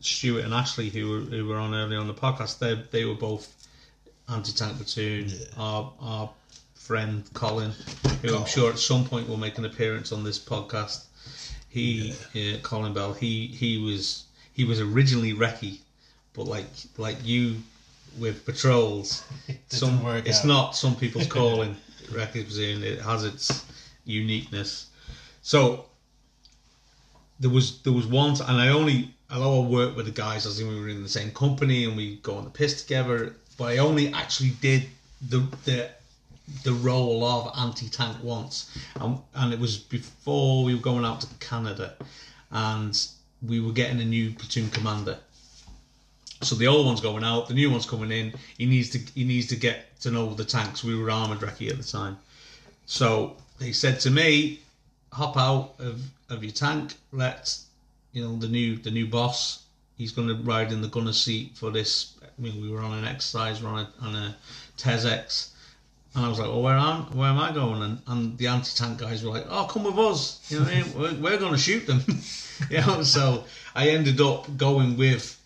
Stuart and Ashley, who were who were on earlier on the podcast, they they were both anti-tank platoon. Yeah. Our our friend Colin, who I'm sure at some point will make an appearance on this podcast. He uh, Colin Bell. He he was he was originally recce, but like like you with patrols, [LAUGHS] some work it's out. not some people's [LAUGHS] calling. recce platoon. It has its uniqueness. So there was there was one, and I only although I worked with the guys as in we were in the same company and we go on the piss together, but I only actually did the the the role of anti tank once, and and it was before we were going out to Canada, and we were getting a new platoon commander. So the old one's going out, the new one's coming in. He needs to he needs to get to know the tanks. We were armored recce at the time, so they said to me, "Hop out of, of your tank. Let you know the new the new boss. He's going to ride in the gunner seat for this. I mean, we were on an exercise, we're on a on a and I was like, "Well, where am where am I going?" And, and the anti tank guys were like, "Oh, come with us. You know, what I mean? we're, we're going to shoot them." [LAUGHS] you know, so I ended up going with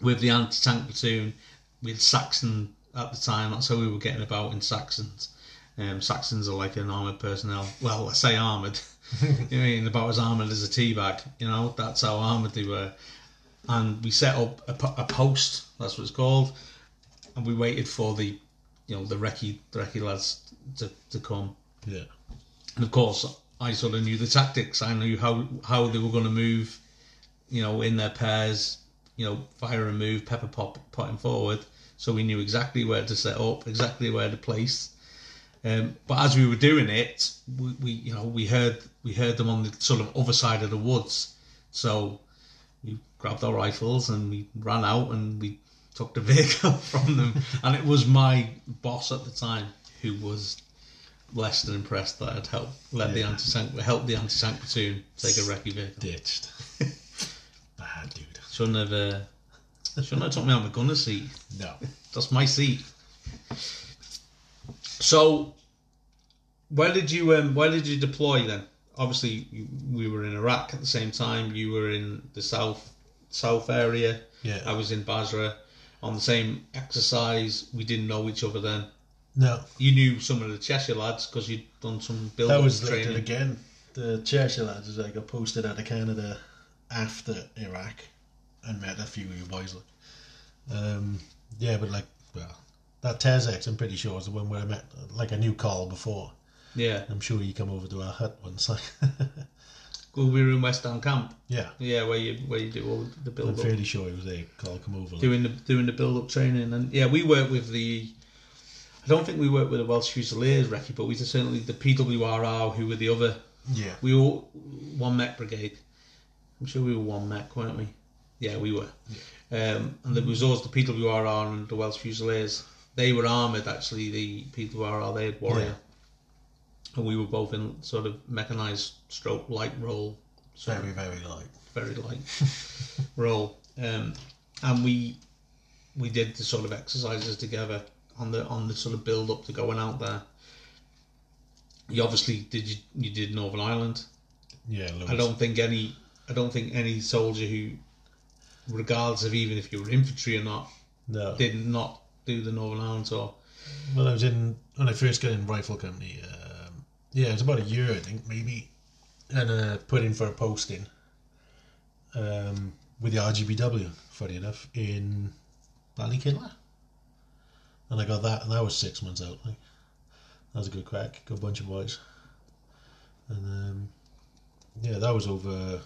with the anti tank platoon with Saxon at the time. That's how we were getting about in Saxons. Um, Saxons are like an armored personnel. Well, I say armored. [LAUGHS] you know, I mean about as armored as a teabag. You know, that's how armored they were. And we set up a, a post. That's what it's called. And we waited for the, you know, the recce, the recce lads to, to come. Yeah. And of course, I sort of knew the tactics. I knew how how they were going to move, you know, in their pairs, you know, fire and move, pepper pop, potting forward. So we knew exactly where to set up, exactly where to place. Um, but as we were doing it, we, we you know we heard we heard them on the sort of other side of the woods. So grabbed our rifles and we ran out and we took the [LAUGHS] vehicle from them. and it was my boss at the time who was less than impressed that I'd helped led the anti tank helped the anti tank platoon take a recce vehicle. Ditched. [LAUGHS] Bad dude. Shouldn't have uh, shouldn't have took me out of my gunner seat. No. That's my seat. So, where did you um, where did you deploy then? Obviously, you, we were in Iraq at the same time. You were in the south south area. Yeah. I was in Basra on the same exercise. We didn't know each other then. No. You knew some of the Cheshire lads because you'd done some build That was training. again. The Cheshire lads was like I posted out of Canada after Iraq and met a few of you boys. Like, um, yeah, but like, well, that TESEX, I'm pretty sure, is the one where I met like I knew Carl before. Yeah, I'm sure you come over to our hut once. Like, [LAUGHS] well, we were in West Down Camp. yeah, Yeah, where you where you do all the build I'm up. fairly sure he was there. Carl come over. Doing the doing the build up training and yeah we work with the I don't think we work with the Welsh Fusiliers recce but we certainly the PWRR who were the other yeah, we all one mech brigade I'm sure we were one mech weren't we yeah we were um, and there was always the PWRR and the Welsh Fusiliers they were armoured actually the PWRR they had warrior Yeah. And we were both in sort of mechanised stroke light role so very very light. very light [LAUGHS] role, um, and we we did the sort of exercises together on the on the sort of build up to going out there. You obviously did you, you did Northern Ireland. Yeah. I don't think any I don't think any soldier who, regardless of even if you were infantry or not, No. did not do the Northern Ireland tour. Well, I was in when I first got in rifle company. Um, yeah, it's about a year, I think, maybe, and uh, put in for a posting um, with the RGBW. Funny enough, in Ballykelly, and I got that, and that was six months out. Like, that was a good crack, good bunch of boys, and um, yeah, that was over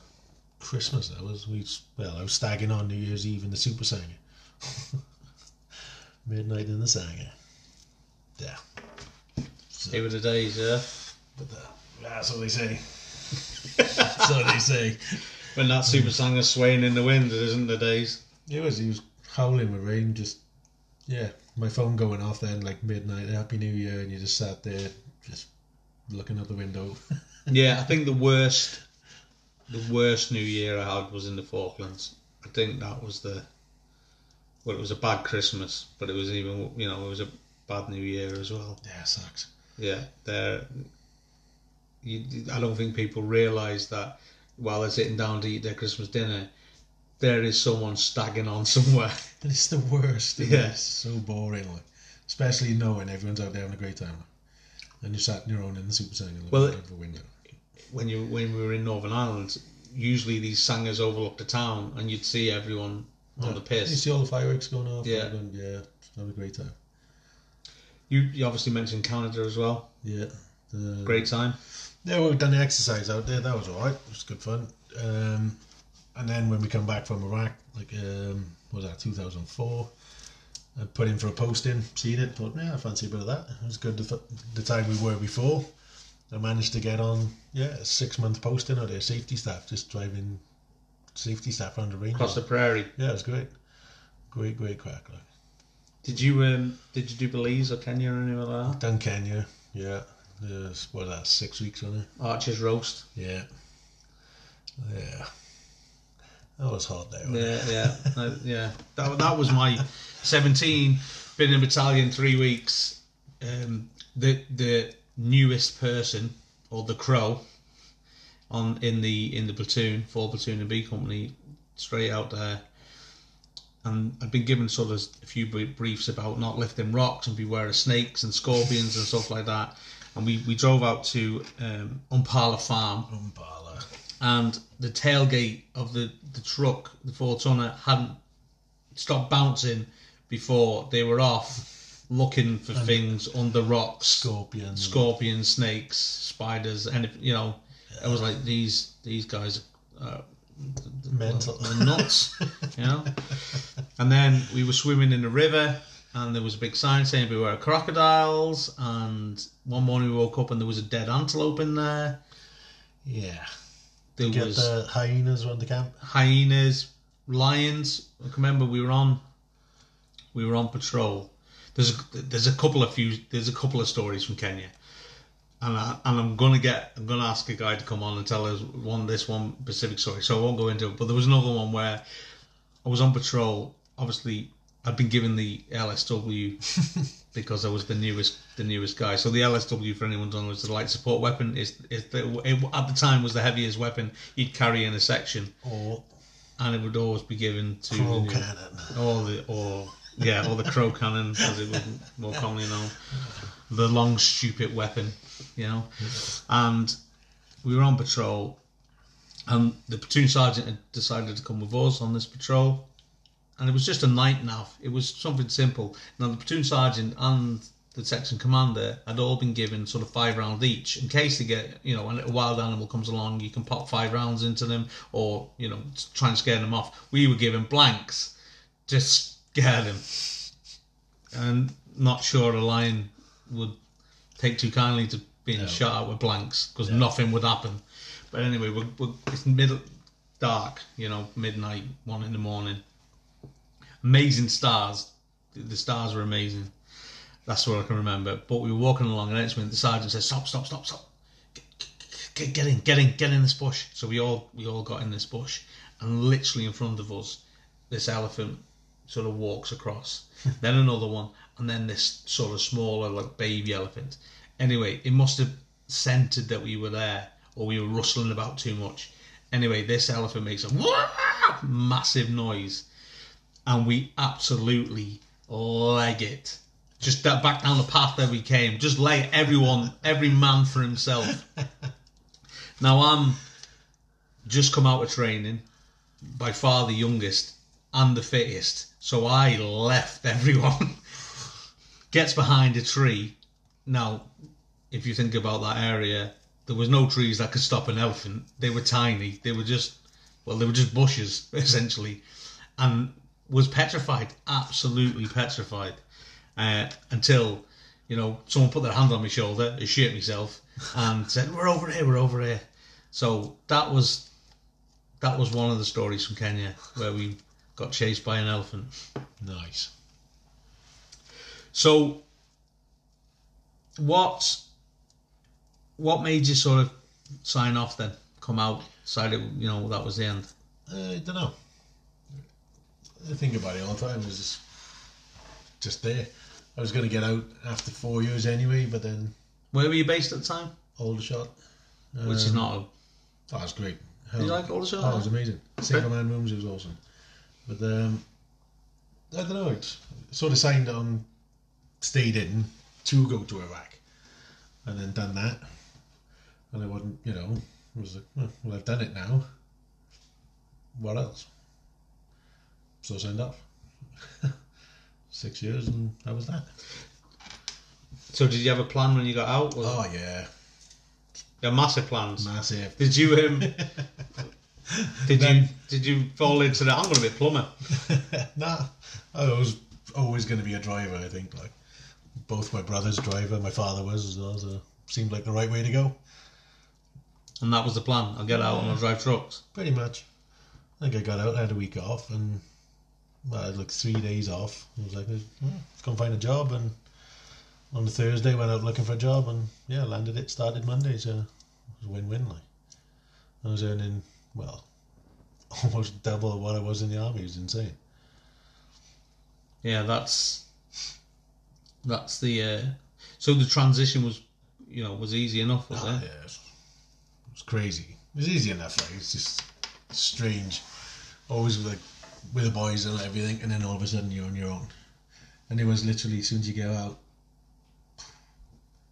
Christmas. That was we. Well, I was stagging on New Year's Eve in the Super Sanger. [LAUGHS] Midnight in the Sanger. Yeah. So, They were the days, yeah. But uh, that's what they say. [LAUGHS] that's what they say. When that super sanger swaying in the wind, it isn't the days. It was. He was howling with rain. Just yeah, my phone going off then like midnight. Happy New Year, and you just sat there just looking out the window. [LAUGHS] Yeah, I think the worst, the worst New Year I had was in the Falklands. I think that was the, well, it was a bad Christmas, but it was even, you know, it was a bad New Year as well. yeah, sucks. Yeah, there. You, I don't think people realise that while they're sitting down to eat their Christmas dinner, there is someone stagging on somewhere. [LAUGHS] And it's the worst. isn't Yeah. It's so boring. Like, especially knowing everyone's out there having a great time. And you're sat on your own in the Super Sanger looking Well, out the window. when you when we were in Northern Ireland, usually these sangers overlooked the town, and you'd see everyone on the piss. You see all the fireworks going off. Yeah. everyone- yeah, have a great time. You, you obviously mentioned Canada as well. Yeah, the, Great time. Yeah, we've done the exercise out there. That was all right. It was good fun. Um, and then when we come back from Iraq, like um, what was that 2004? I put in for a posting, seen it, thought, yeah, I fancy a bit of that. It was good the, the time we were before. I managed to get on, yeah, a six month posting out there, safety staff, just driving safety staff around the range. Across the prairie. Yeah, it was great. Great, great crack. Like. Did you um did you do Belize or Kenya or anywhere like that? Done Kenya, yeah. Uh, what was that, six weeks on it? Archer's Post. Yeah. Yeah. That was hard there. wasn't it? Yeah, yeah, uh, yeah. [LAUGHS] That that was my seventeen. Been in battalion three weeks. Um, the the newest person or the crow on in the in the platoon, four platoon and B company, straight out there. And I'd been given sort of a few briefs about not lifting rocks and beware of snakes and scorpions and stuff like that. And we, we drove out to um, Mpala Farm Mpala. and the tailgate of the, the truck, the four tonner, hadn't stopped bouncing before they were off looking for things under rocks, Scorpions. scorpions, snakes, spiders, and you know, I was like these these guys are Mental. were nuts, you know. [LAUGHS] And then we were swimming in the river, and there was a big sign saying beware crocodiles. And one morning we woke up and there was a dead antelope in there. Yeah. There Get was the hyenas around the camp. hyenas, lions. I can remember we were on we were on patrol. There's a, there's a couple of few there's a couple of stories from Kenya, and I, and I'm gonna get I'm gonna ask a guy to come on and tell us one this one specific story. So I won't go into it. But there was another one where I was on patrol. Obviously, I'd been given the LSW [LAUGHS] because I was the newest the newest guy. So the LSW, for anyone don't know, is the light support weapon. Is is the, it, at the time was the heaviest weapon you'd carry in a section Or and it would always be given to crow the, cannon. or the or yeah, or the crow cannon as it was more commonly known, the long stupid weapon, you know. And we were on patrol, and the platoon sergeant had decided to come with us on this patrol, and it was just a night nav. It was something simple. Now the platoon sergeant and the section commander had all been given sort of five rounds each in case they get you know when a wild animal comes along you can pop five rounds into them or you know try and scare them off we were given blanks just scare them and not sure a lion would take too kindly to being No. shot at with blanks because nothing would happen but anyway we're, we're, it's middle dark you know midnight one in the morning amazing stars the stars were amazing that's what I can remember. But we were walking along, and next minute the sergeant says, "Stop! Stop! Stop! Stop! Get, get, get in! Get in! Get in this bush!" So we all we all got in this bush, and literally in front of us, this elephant sort of walks across. [LAUGHS] then another one, and then this sort of smaller, like baby elephant. Anyway, it must have scented that we were there, or we were rustling about too much. Anyway, this elephant makes a [LAUGHS] massive noise, and we absolutely leg it just that back down the path that we came. Just lay everyone, every man for himself. [LAUGHS] now I'm just come out of training, by far the youngest and the fittest, so I left everyone. [LAUGHS] Gets behind a tree. Now, if you think about that area, there was no trees that could stop an elephant. They were tiny. They were just, well, they were just bushes [LAUGHS] essentially, and was petrified, absolutely petrified uh, until you know someone put their hand on my shoulder, I shit myself, and said, "We're over here, we're over here." So that was that was one of the stories from Kenya where we got chased by an elephant. Nice. So what what made you sort of sign off then? Come out, decided you know that was the end. Uh, I don't know. I think about it all the time. It was just, just there. I was going to get out after four years anyway, but then Where were you based at the time? Aldershot. Which is um, not a. That was great. Did you like Aldershot? Oh, it was amazing. Single man rooms, it was awesome. But um, I don't know. It's sort of signed on, stayed in to go to Iraq, and then done that. And I wasn't, you know, I was like, well, well, I've done it now. What else? So I signed off. [LAUGHS] Six years, and that was that. So did you have a plan when you got out? Oh yeah, there massive plans? massive. Did you um? [LAUGHS] did you did you fall into that? I'm going to be a plumber. [LAUGHS] nah, I was always going to be a driver. I think like both my brothers driver, my father was as well. So seemed like the right way to go. And that was the plan. I'll get out and I'll drive trucks. Pretty much. I think I got out, had a week off, and I had like three days off. I was like, well, let's go and find a job. And on the Thursday, went out looking for a job, and yeah, landed it. Started Monday, so it was a win-win. Like I was earning well, [LAUGHS] almost double what I was in the army. It was insane. Yeah, that's that's the. Uh, so the transition was, you know, was easy enough, was Ah, it? yeah, it was crazy. It was easy enough. Like it's just strange. Always like with the boys and everything, and then all of a sudden you're on your own. And it was literally as soon as you go out,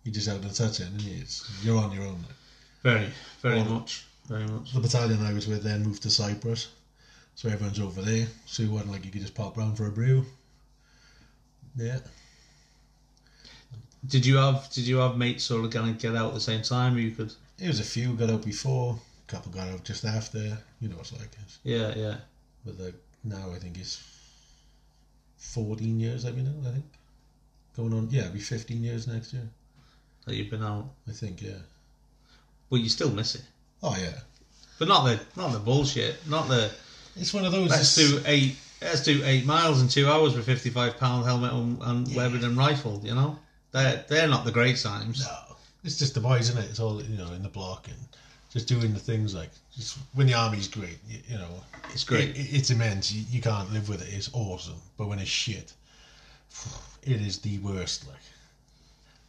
you just out to touch it, and it's you're on your own. Very, very much, very much. The battalion I was with then moved to Cyprus, so everyone's over there. So it wasn't like you could just pop round for a brew. Yeah, Did you have Did you have mates all going to get out at the same time? Or you could. it was a few got out before. A couple got out just after. You know, it's like it's, Yeah, yeah. but like now I think it's fourteen years I've been out. I think going on. Yeah, it'll be fifteen years next year. That you've been out. I think. Yeah. Well, you still miss it, Oh yeah. but not the not the bullshit. Not the It's one of those. let's do eight. Let's do eight miles in two hours with fifty-five pound helmet and, and Yeah. weapon and rifle. You know, they're they're not the great times. No, it's just the boys, isn't it? It's all you know in the block and just doing the things like just when the army's great, you, you know, It's great. It, it's immense. You, you can't live with it. It's awesome, but when it's shit, [SIGHS] it is the worst. Like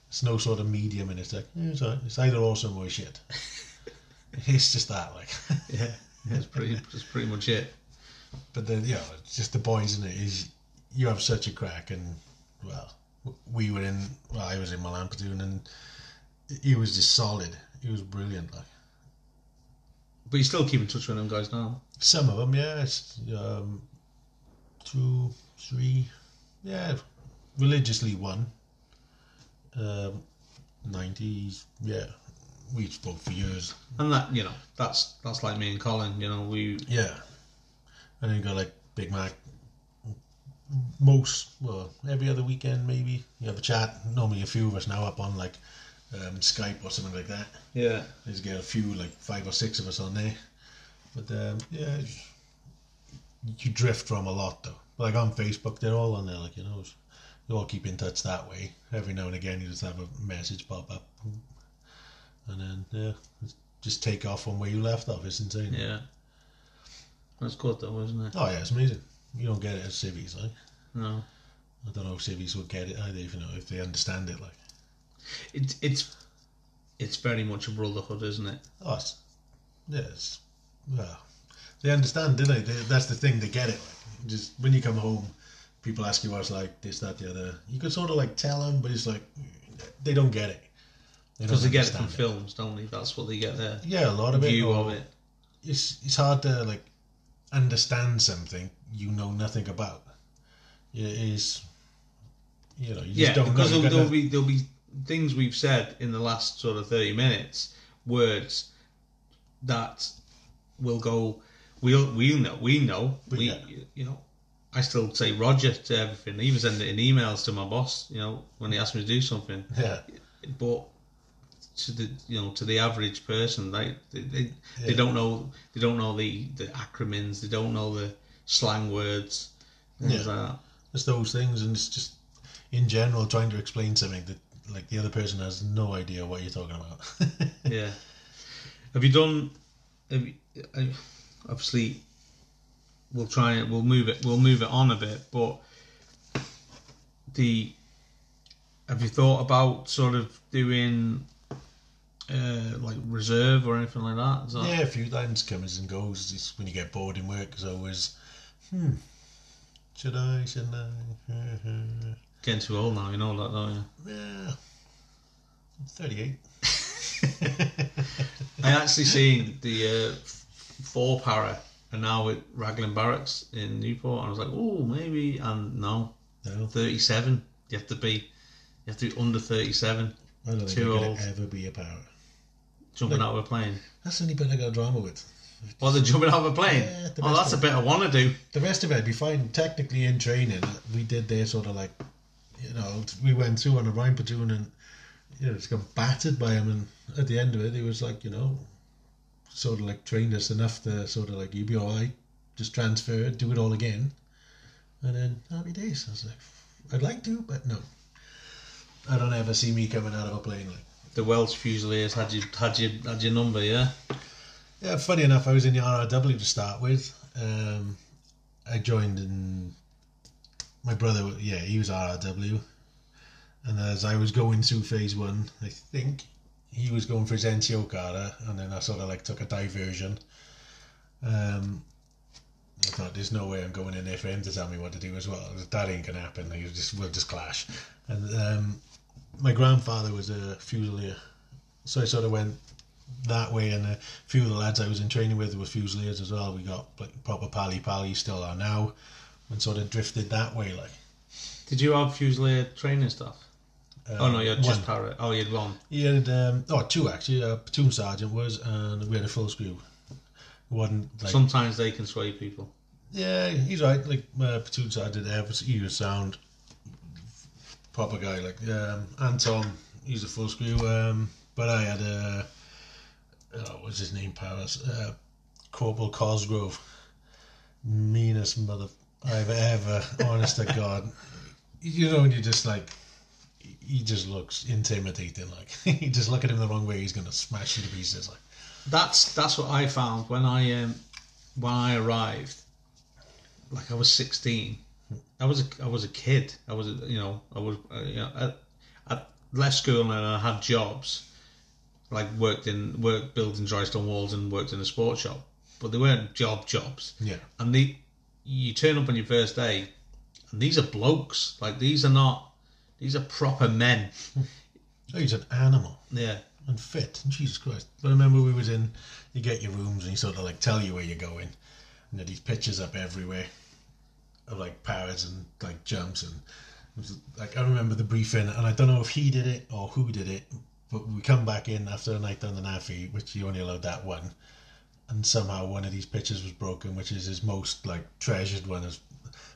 it's no sort of medium, and it's like it's, it's either awesome or shit. [LAUGHS] it's just that, like. [LAUGHS] Yeah, that's pretty. That's pretty much it. But then, you know, it's just the boys in it is you have such a crack, and well, we were in. Well, I was in Milan platoon, and he was just solid. He was brilliant. Like But you still keep in touch with them guys now. some of them, yeah, um, two, three, yeah, religiously one. Um, nineties, yeah, we spoke for years. And that you know, that's that's like me and Colin. You know, we Yeah, and then you got like Big Mac. Most well, every other weekend maybe you have a chat. Normally a few of us now up on like um, Skype or something like that. yeah There's get a few like five or six of us on there, but um, yeah, you drift from a lot though. Like on Facebook, they're all on there. Like you know, you all keep in touch that way. Every now and again, you just have a message pop up, and then yeah, just take off from where you left off. It's insane. yeah. That's good though, isn't it? Oh yeah, it's amazing. You don't get it as civvies, like No, I don't know if civvies would get it either. If you know, if they understand it, like it, it's it's very much a brotherhood, isn't it? oh, it's, yeah, it's, well, they understand, do they? they? That's the thing. They get it. Like just when you come home, people ask you what's like this, that, the other. You could sort of like tell them, but it's like they don't get it. Because they don't get it from understand films, don't they? That's what they get there. Yeah, a lot of it. view of it. It's it's hard to like understand something you know nothing about. It is. You know, you just Yeah, don't because You there'll be there'll be things we've said in the last sort of thirty minutes, words that will go. We'll we know we know But we yeah. you know. I still say Roger to everything. Even send it in emails to my boss. You know when he asks me to do something. yeah. but to the you know to the average person they they, they, they don't know they don't know the the acronyms they don't know the slang words things Yeah. like that. It's those things, and it's just in general trying to explain something that like the other person has no idea what you're talking about. [LAUGHS] yeah have you done have you, uh, obviously we'll try it we'll move it we'll move it on a bit but the have you thought about sort of doing uh, like reserve or anything like that? That yeah, a few times comes and goes. It's when you get bored in work. It's always, hmm, should I? Shouldn't I? [LAUGHS] getting too old now? You know that, don't you? yeah, I'm thirty-eight. [LAUGHS] I actually seen the uh, four para and now with Raglan Barracks in Newport, and I was like, oh, maybe. And no, no, thirty-seven. You have to be, you have to be under thirty-seven, I don't think could ever be a para. jumping Like- out of a plane. That's the only bit I got drama with. Well, they're jumping out of a plane. Yeah, oh, that's a bit I want to do. The rest of it, I'd be fine. Technically, in training, we did their sort of like, you know, we went through on a Rhine platoon and, you know, just got battered by him. And at the end of it, he was like, you know, sort of like trained us enough to sort of like, you be all right, just transfer it, do it all again. And then happy days. I was like, I'd like to, but no. I don't ever see me coming out of a plane like. The Welsh Fusiliers had you had you had your number, yeah. Yeah, funny enough, I was in the RRW to start with. Um, I joined in. My brother, yeah, he was RRW, and as I was going through phase one, I think he was going for his NCO card, and then I sort of like took a diversion. Um, I thought, there's no way I'm going in there for him to tell me what to do as well. That ain't gonna happen. Like, just we'll just clash. And um, my grandfather was a fusilier, so I sort of went that way, and a few of the lads I was in training with were Fusiliers as well. We got like proper pally pally, still are now, and sort of drifted that way. Like, Did you have Fusilier training stuff? Uh, Oh no, you're just one. parrot. Oh, you had one. He had um, oh two actually. A platoon sergeant was, and we had a full screw. One like Sometimes they can sway people. yeah, he's right. Like uh, platoon sergeant there, was he was sound proper guy. Like um, Anton, he's a full screw. Um, but I had a oh, what's his name? Paris uh, Corporal Cosgrove, meanest mother I've ever. honest to God, you know, when you just like. He just looks intimidating. Like [LAUGHS] you just look at him the wrong way, he's gonna smash you to pieces. Like That's that's what I found when I um, when I arrived. Like I was sixteen. I was a, I was a kid. I was a, you know I was uh, you know I, I left school and I had jobs, like worked in worked building dry stone walls and worked in a sports shop, but they weren't job jobs. yeah, And the you turn up on your first day, and these are blokes. Like these are not these are proper men. [LAUGHS] oh, he's an animal. Yeah. and fit. Jesus Christ! But I remember we was in. You get your rooms and he sort of like tell you where you're going, and there these pictures up everywhere of like parrots and like jumps and it was, like I remember the briefing and I don't know if he did it or who did it, but we come back in after a night on the NAAFI, which you only allowed that one, and somehow one of these pictures was broken, which is his most like treasured one. Is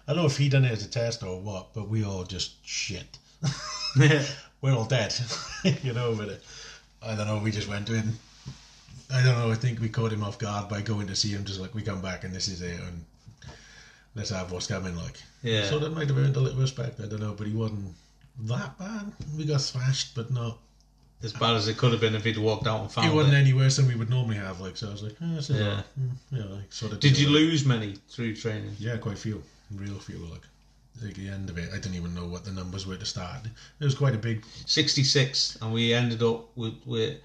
I don't know if he done it as a test or what, but we all just shit. [LAUGHS] We're all dead, [LAUGHS] you know. But uh, I don't know. We just went in. I don't know. I think we caught him off guard by going to see him. Just like we come back and this is it, and let's have what's coming. Like, Yeah. So that might have earned a little respect. I don't know, but he wasn't that bad. We got thrashed, but not. As bad as it could have been if he'd walked out and found it. wasn't it. any worse than we would normally have. Like, so I was like, eh, this is Yeah. Mm, yeah, like sort of. Did you it. lose many through training? Yeah, quite a few. Real few. Like, like the end of it, I didn't even know what the numbers were to start. It was quite a big 66, and we ended up with, with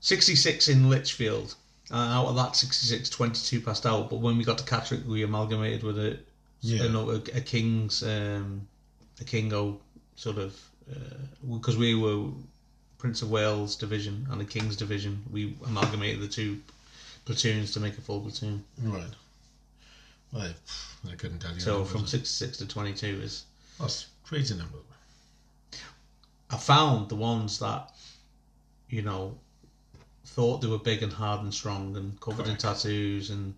66 in Lichfield. And out of that 66, 22 passed out. But when we got to Catterick, we amalgamated with a, Yeah. a, a King's, um, a Kingo sort of, because we were Prince of Wales division and the King's division. We amalgamated the two platoons to make a full platoon. right. Well, I, couldn't tell you. So from 66 to 22 is. That's crazy number. I found the ones that, you know, thought they were big and hard and strong and covered in tattoos and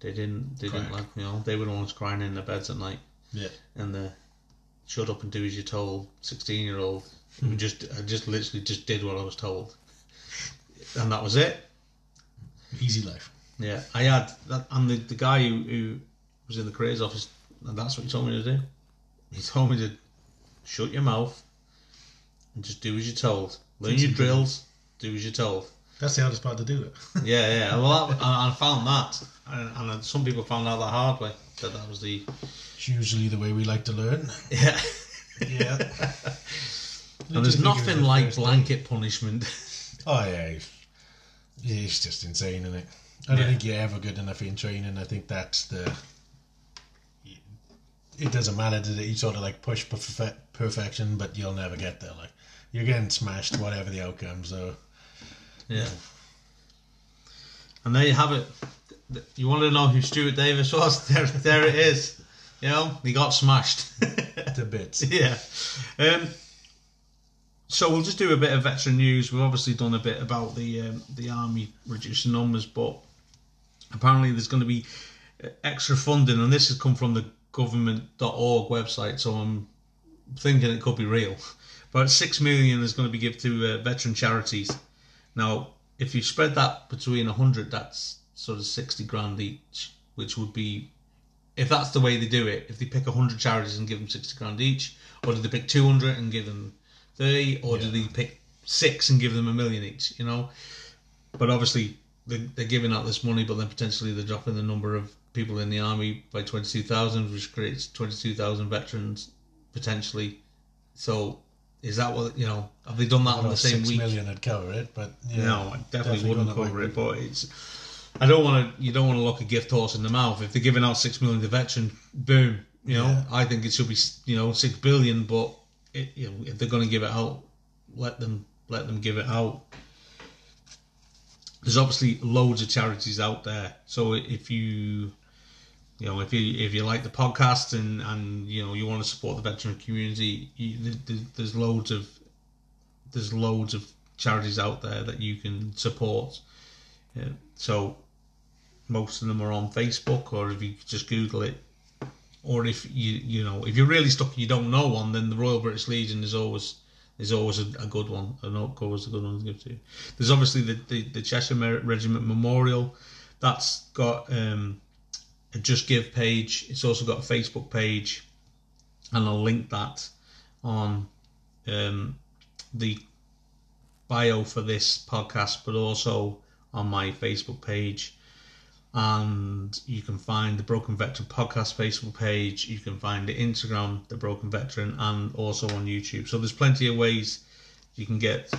they didn't they didn't like you know they were the ones crying in their beds at night Yeah. and the shut up and do as you're told. Sixteen year old who hmm. just I just literally just did what I was told. And that was it. Easy life. yeah I had that and the, the guy who, who was in the careers office and that's what he told me to do. He told me to shut your mouth and just do as you're told. Learn your drills do as you're told That's the hardest part to do it. Yeah, yeah. Well, that, I, I found that, and, and some people found out the hard way that that was the it's usually the way we like to learn. yeah. Yeah. [LAUGHS] and there's nothing like blanket punishment. [LAUGHS] Oh yeah, it's, just insane, isn't it? I don't Yeah. think you're ever good enough in training. I think that's the. It doesn't matter that you sort of like push perfe- perfection, but you'll never get there. Like you're getting smashed, whatever the outcome. So yeah. And there you have it. You want to know who Stuart Davies was? [LAUGHS] There, there it is. You know, he got smashed. [LAUGHS] to bits. yeah. Um, so we'll just do a bit of veteran news. We've obviously done a bit about the um, the army reducing numbers, but apparently there's going to be uh, extra funding, and this has come from the government.org website. So I'm thinking it could be real. But six million is going to be given to uh, veteran charities. Now, if you spread that between a hundred, that's sort of sixty grand each, which would be if that's the way they do it, if they pick 100 charities and give them 60 grand each, or do they pick 200 and give them 30, or do they pick six and give them a million each, you know? But obviously, they're, they're giving out this money, but then potentially they're dropping the number of people in the army by 22,000, which creates 22,000 veterans potentially. So, is that what, you know, have they done that on the same six week? million would cover it, but yeah, no, I definitely, wouldn't cover it. But it's, I don't want to. You don't want to look a gift horse in the mouth. If they're giving out six million to veteran, boom. You know, Yeah. I think it should be you know six billion. But it, you know, if they're going to give it out, let them let them give it out. There's obviously loads of charities out there. So if you you know, if you if you like the podcast and and you know you want to support the veteran community, you, there's loads of there's loads of charities out there that you can support. Yeah, so most of them are on Facebook, or if you just Google it, or if you you know if you're really stuck and you don't know one, then the Royal British Legion is always is always a, a good one. An always a good one to give to. There's obviously the the, the Cheshire Regiment Memorial. That's got um, a Just Give page. It's also got a Facebook page, and I'll link that on um, the bio for this podcast, but also on my Facebook page. And you can find the Broken Veteran Podcast Facebook page. You can find the Instagram, the Broken Veteran, and also on YouTube. So there's plenty of ways you can get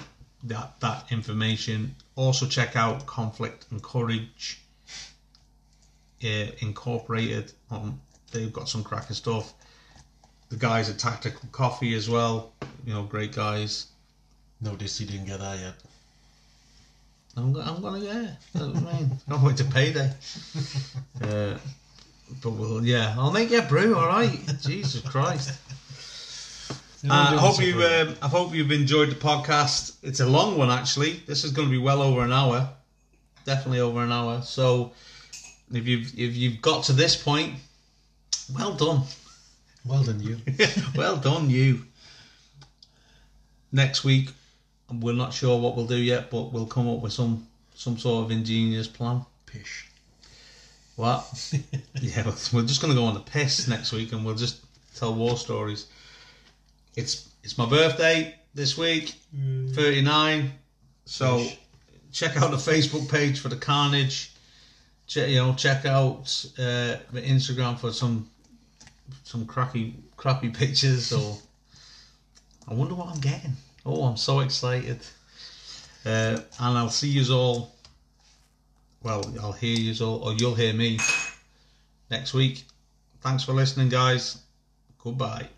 that that information. Also check out Conflict and Carnage uh, Incorporated. On they've got some cracking stuff. The guys at Tactical Coffee as well. You know, great guys. Noticed you didn't get that yet. I'm, I'm gonna yeah. That's what I mean, can't wait to payday. Uh, [LAUGHS] but we'll yeah, I'll make you a brew. All right, Jesus Christ. [LAUGHS] Uh, I hope you. Um, I hope you've enjoyed the podcast. It's a long one, actually. This is going to be well over an hour, definitely over an hour. So, if you've if you've got to this point, well done, well done, you. [LAUGHS] well done, you. Next week, we're not sure what we'll do yet, but we'll come up with some some sort of ingenious plan. Pish. What? [LAUGHS] yeah, we're just going to go on the piss next week, and we'll just tell war stories. It's it's my birthday this week, mm. thirty nine. So Ish. check out the Facebook page for the Carnage. Check you know check out uh, the Instagram for some some crappy crappy pictures. Or [LAUGHS] I wonder what I'm getting. Oh, I'm so excited. Uh, and I'll see you all. Well, I'll hear you all, or you'll hear me next week. Thanks for listening, guys. Goodbye.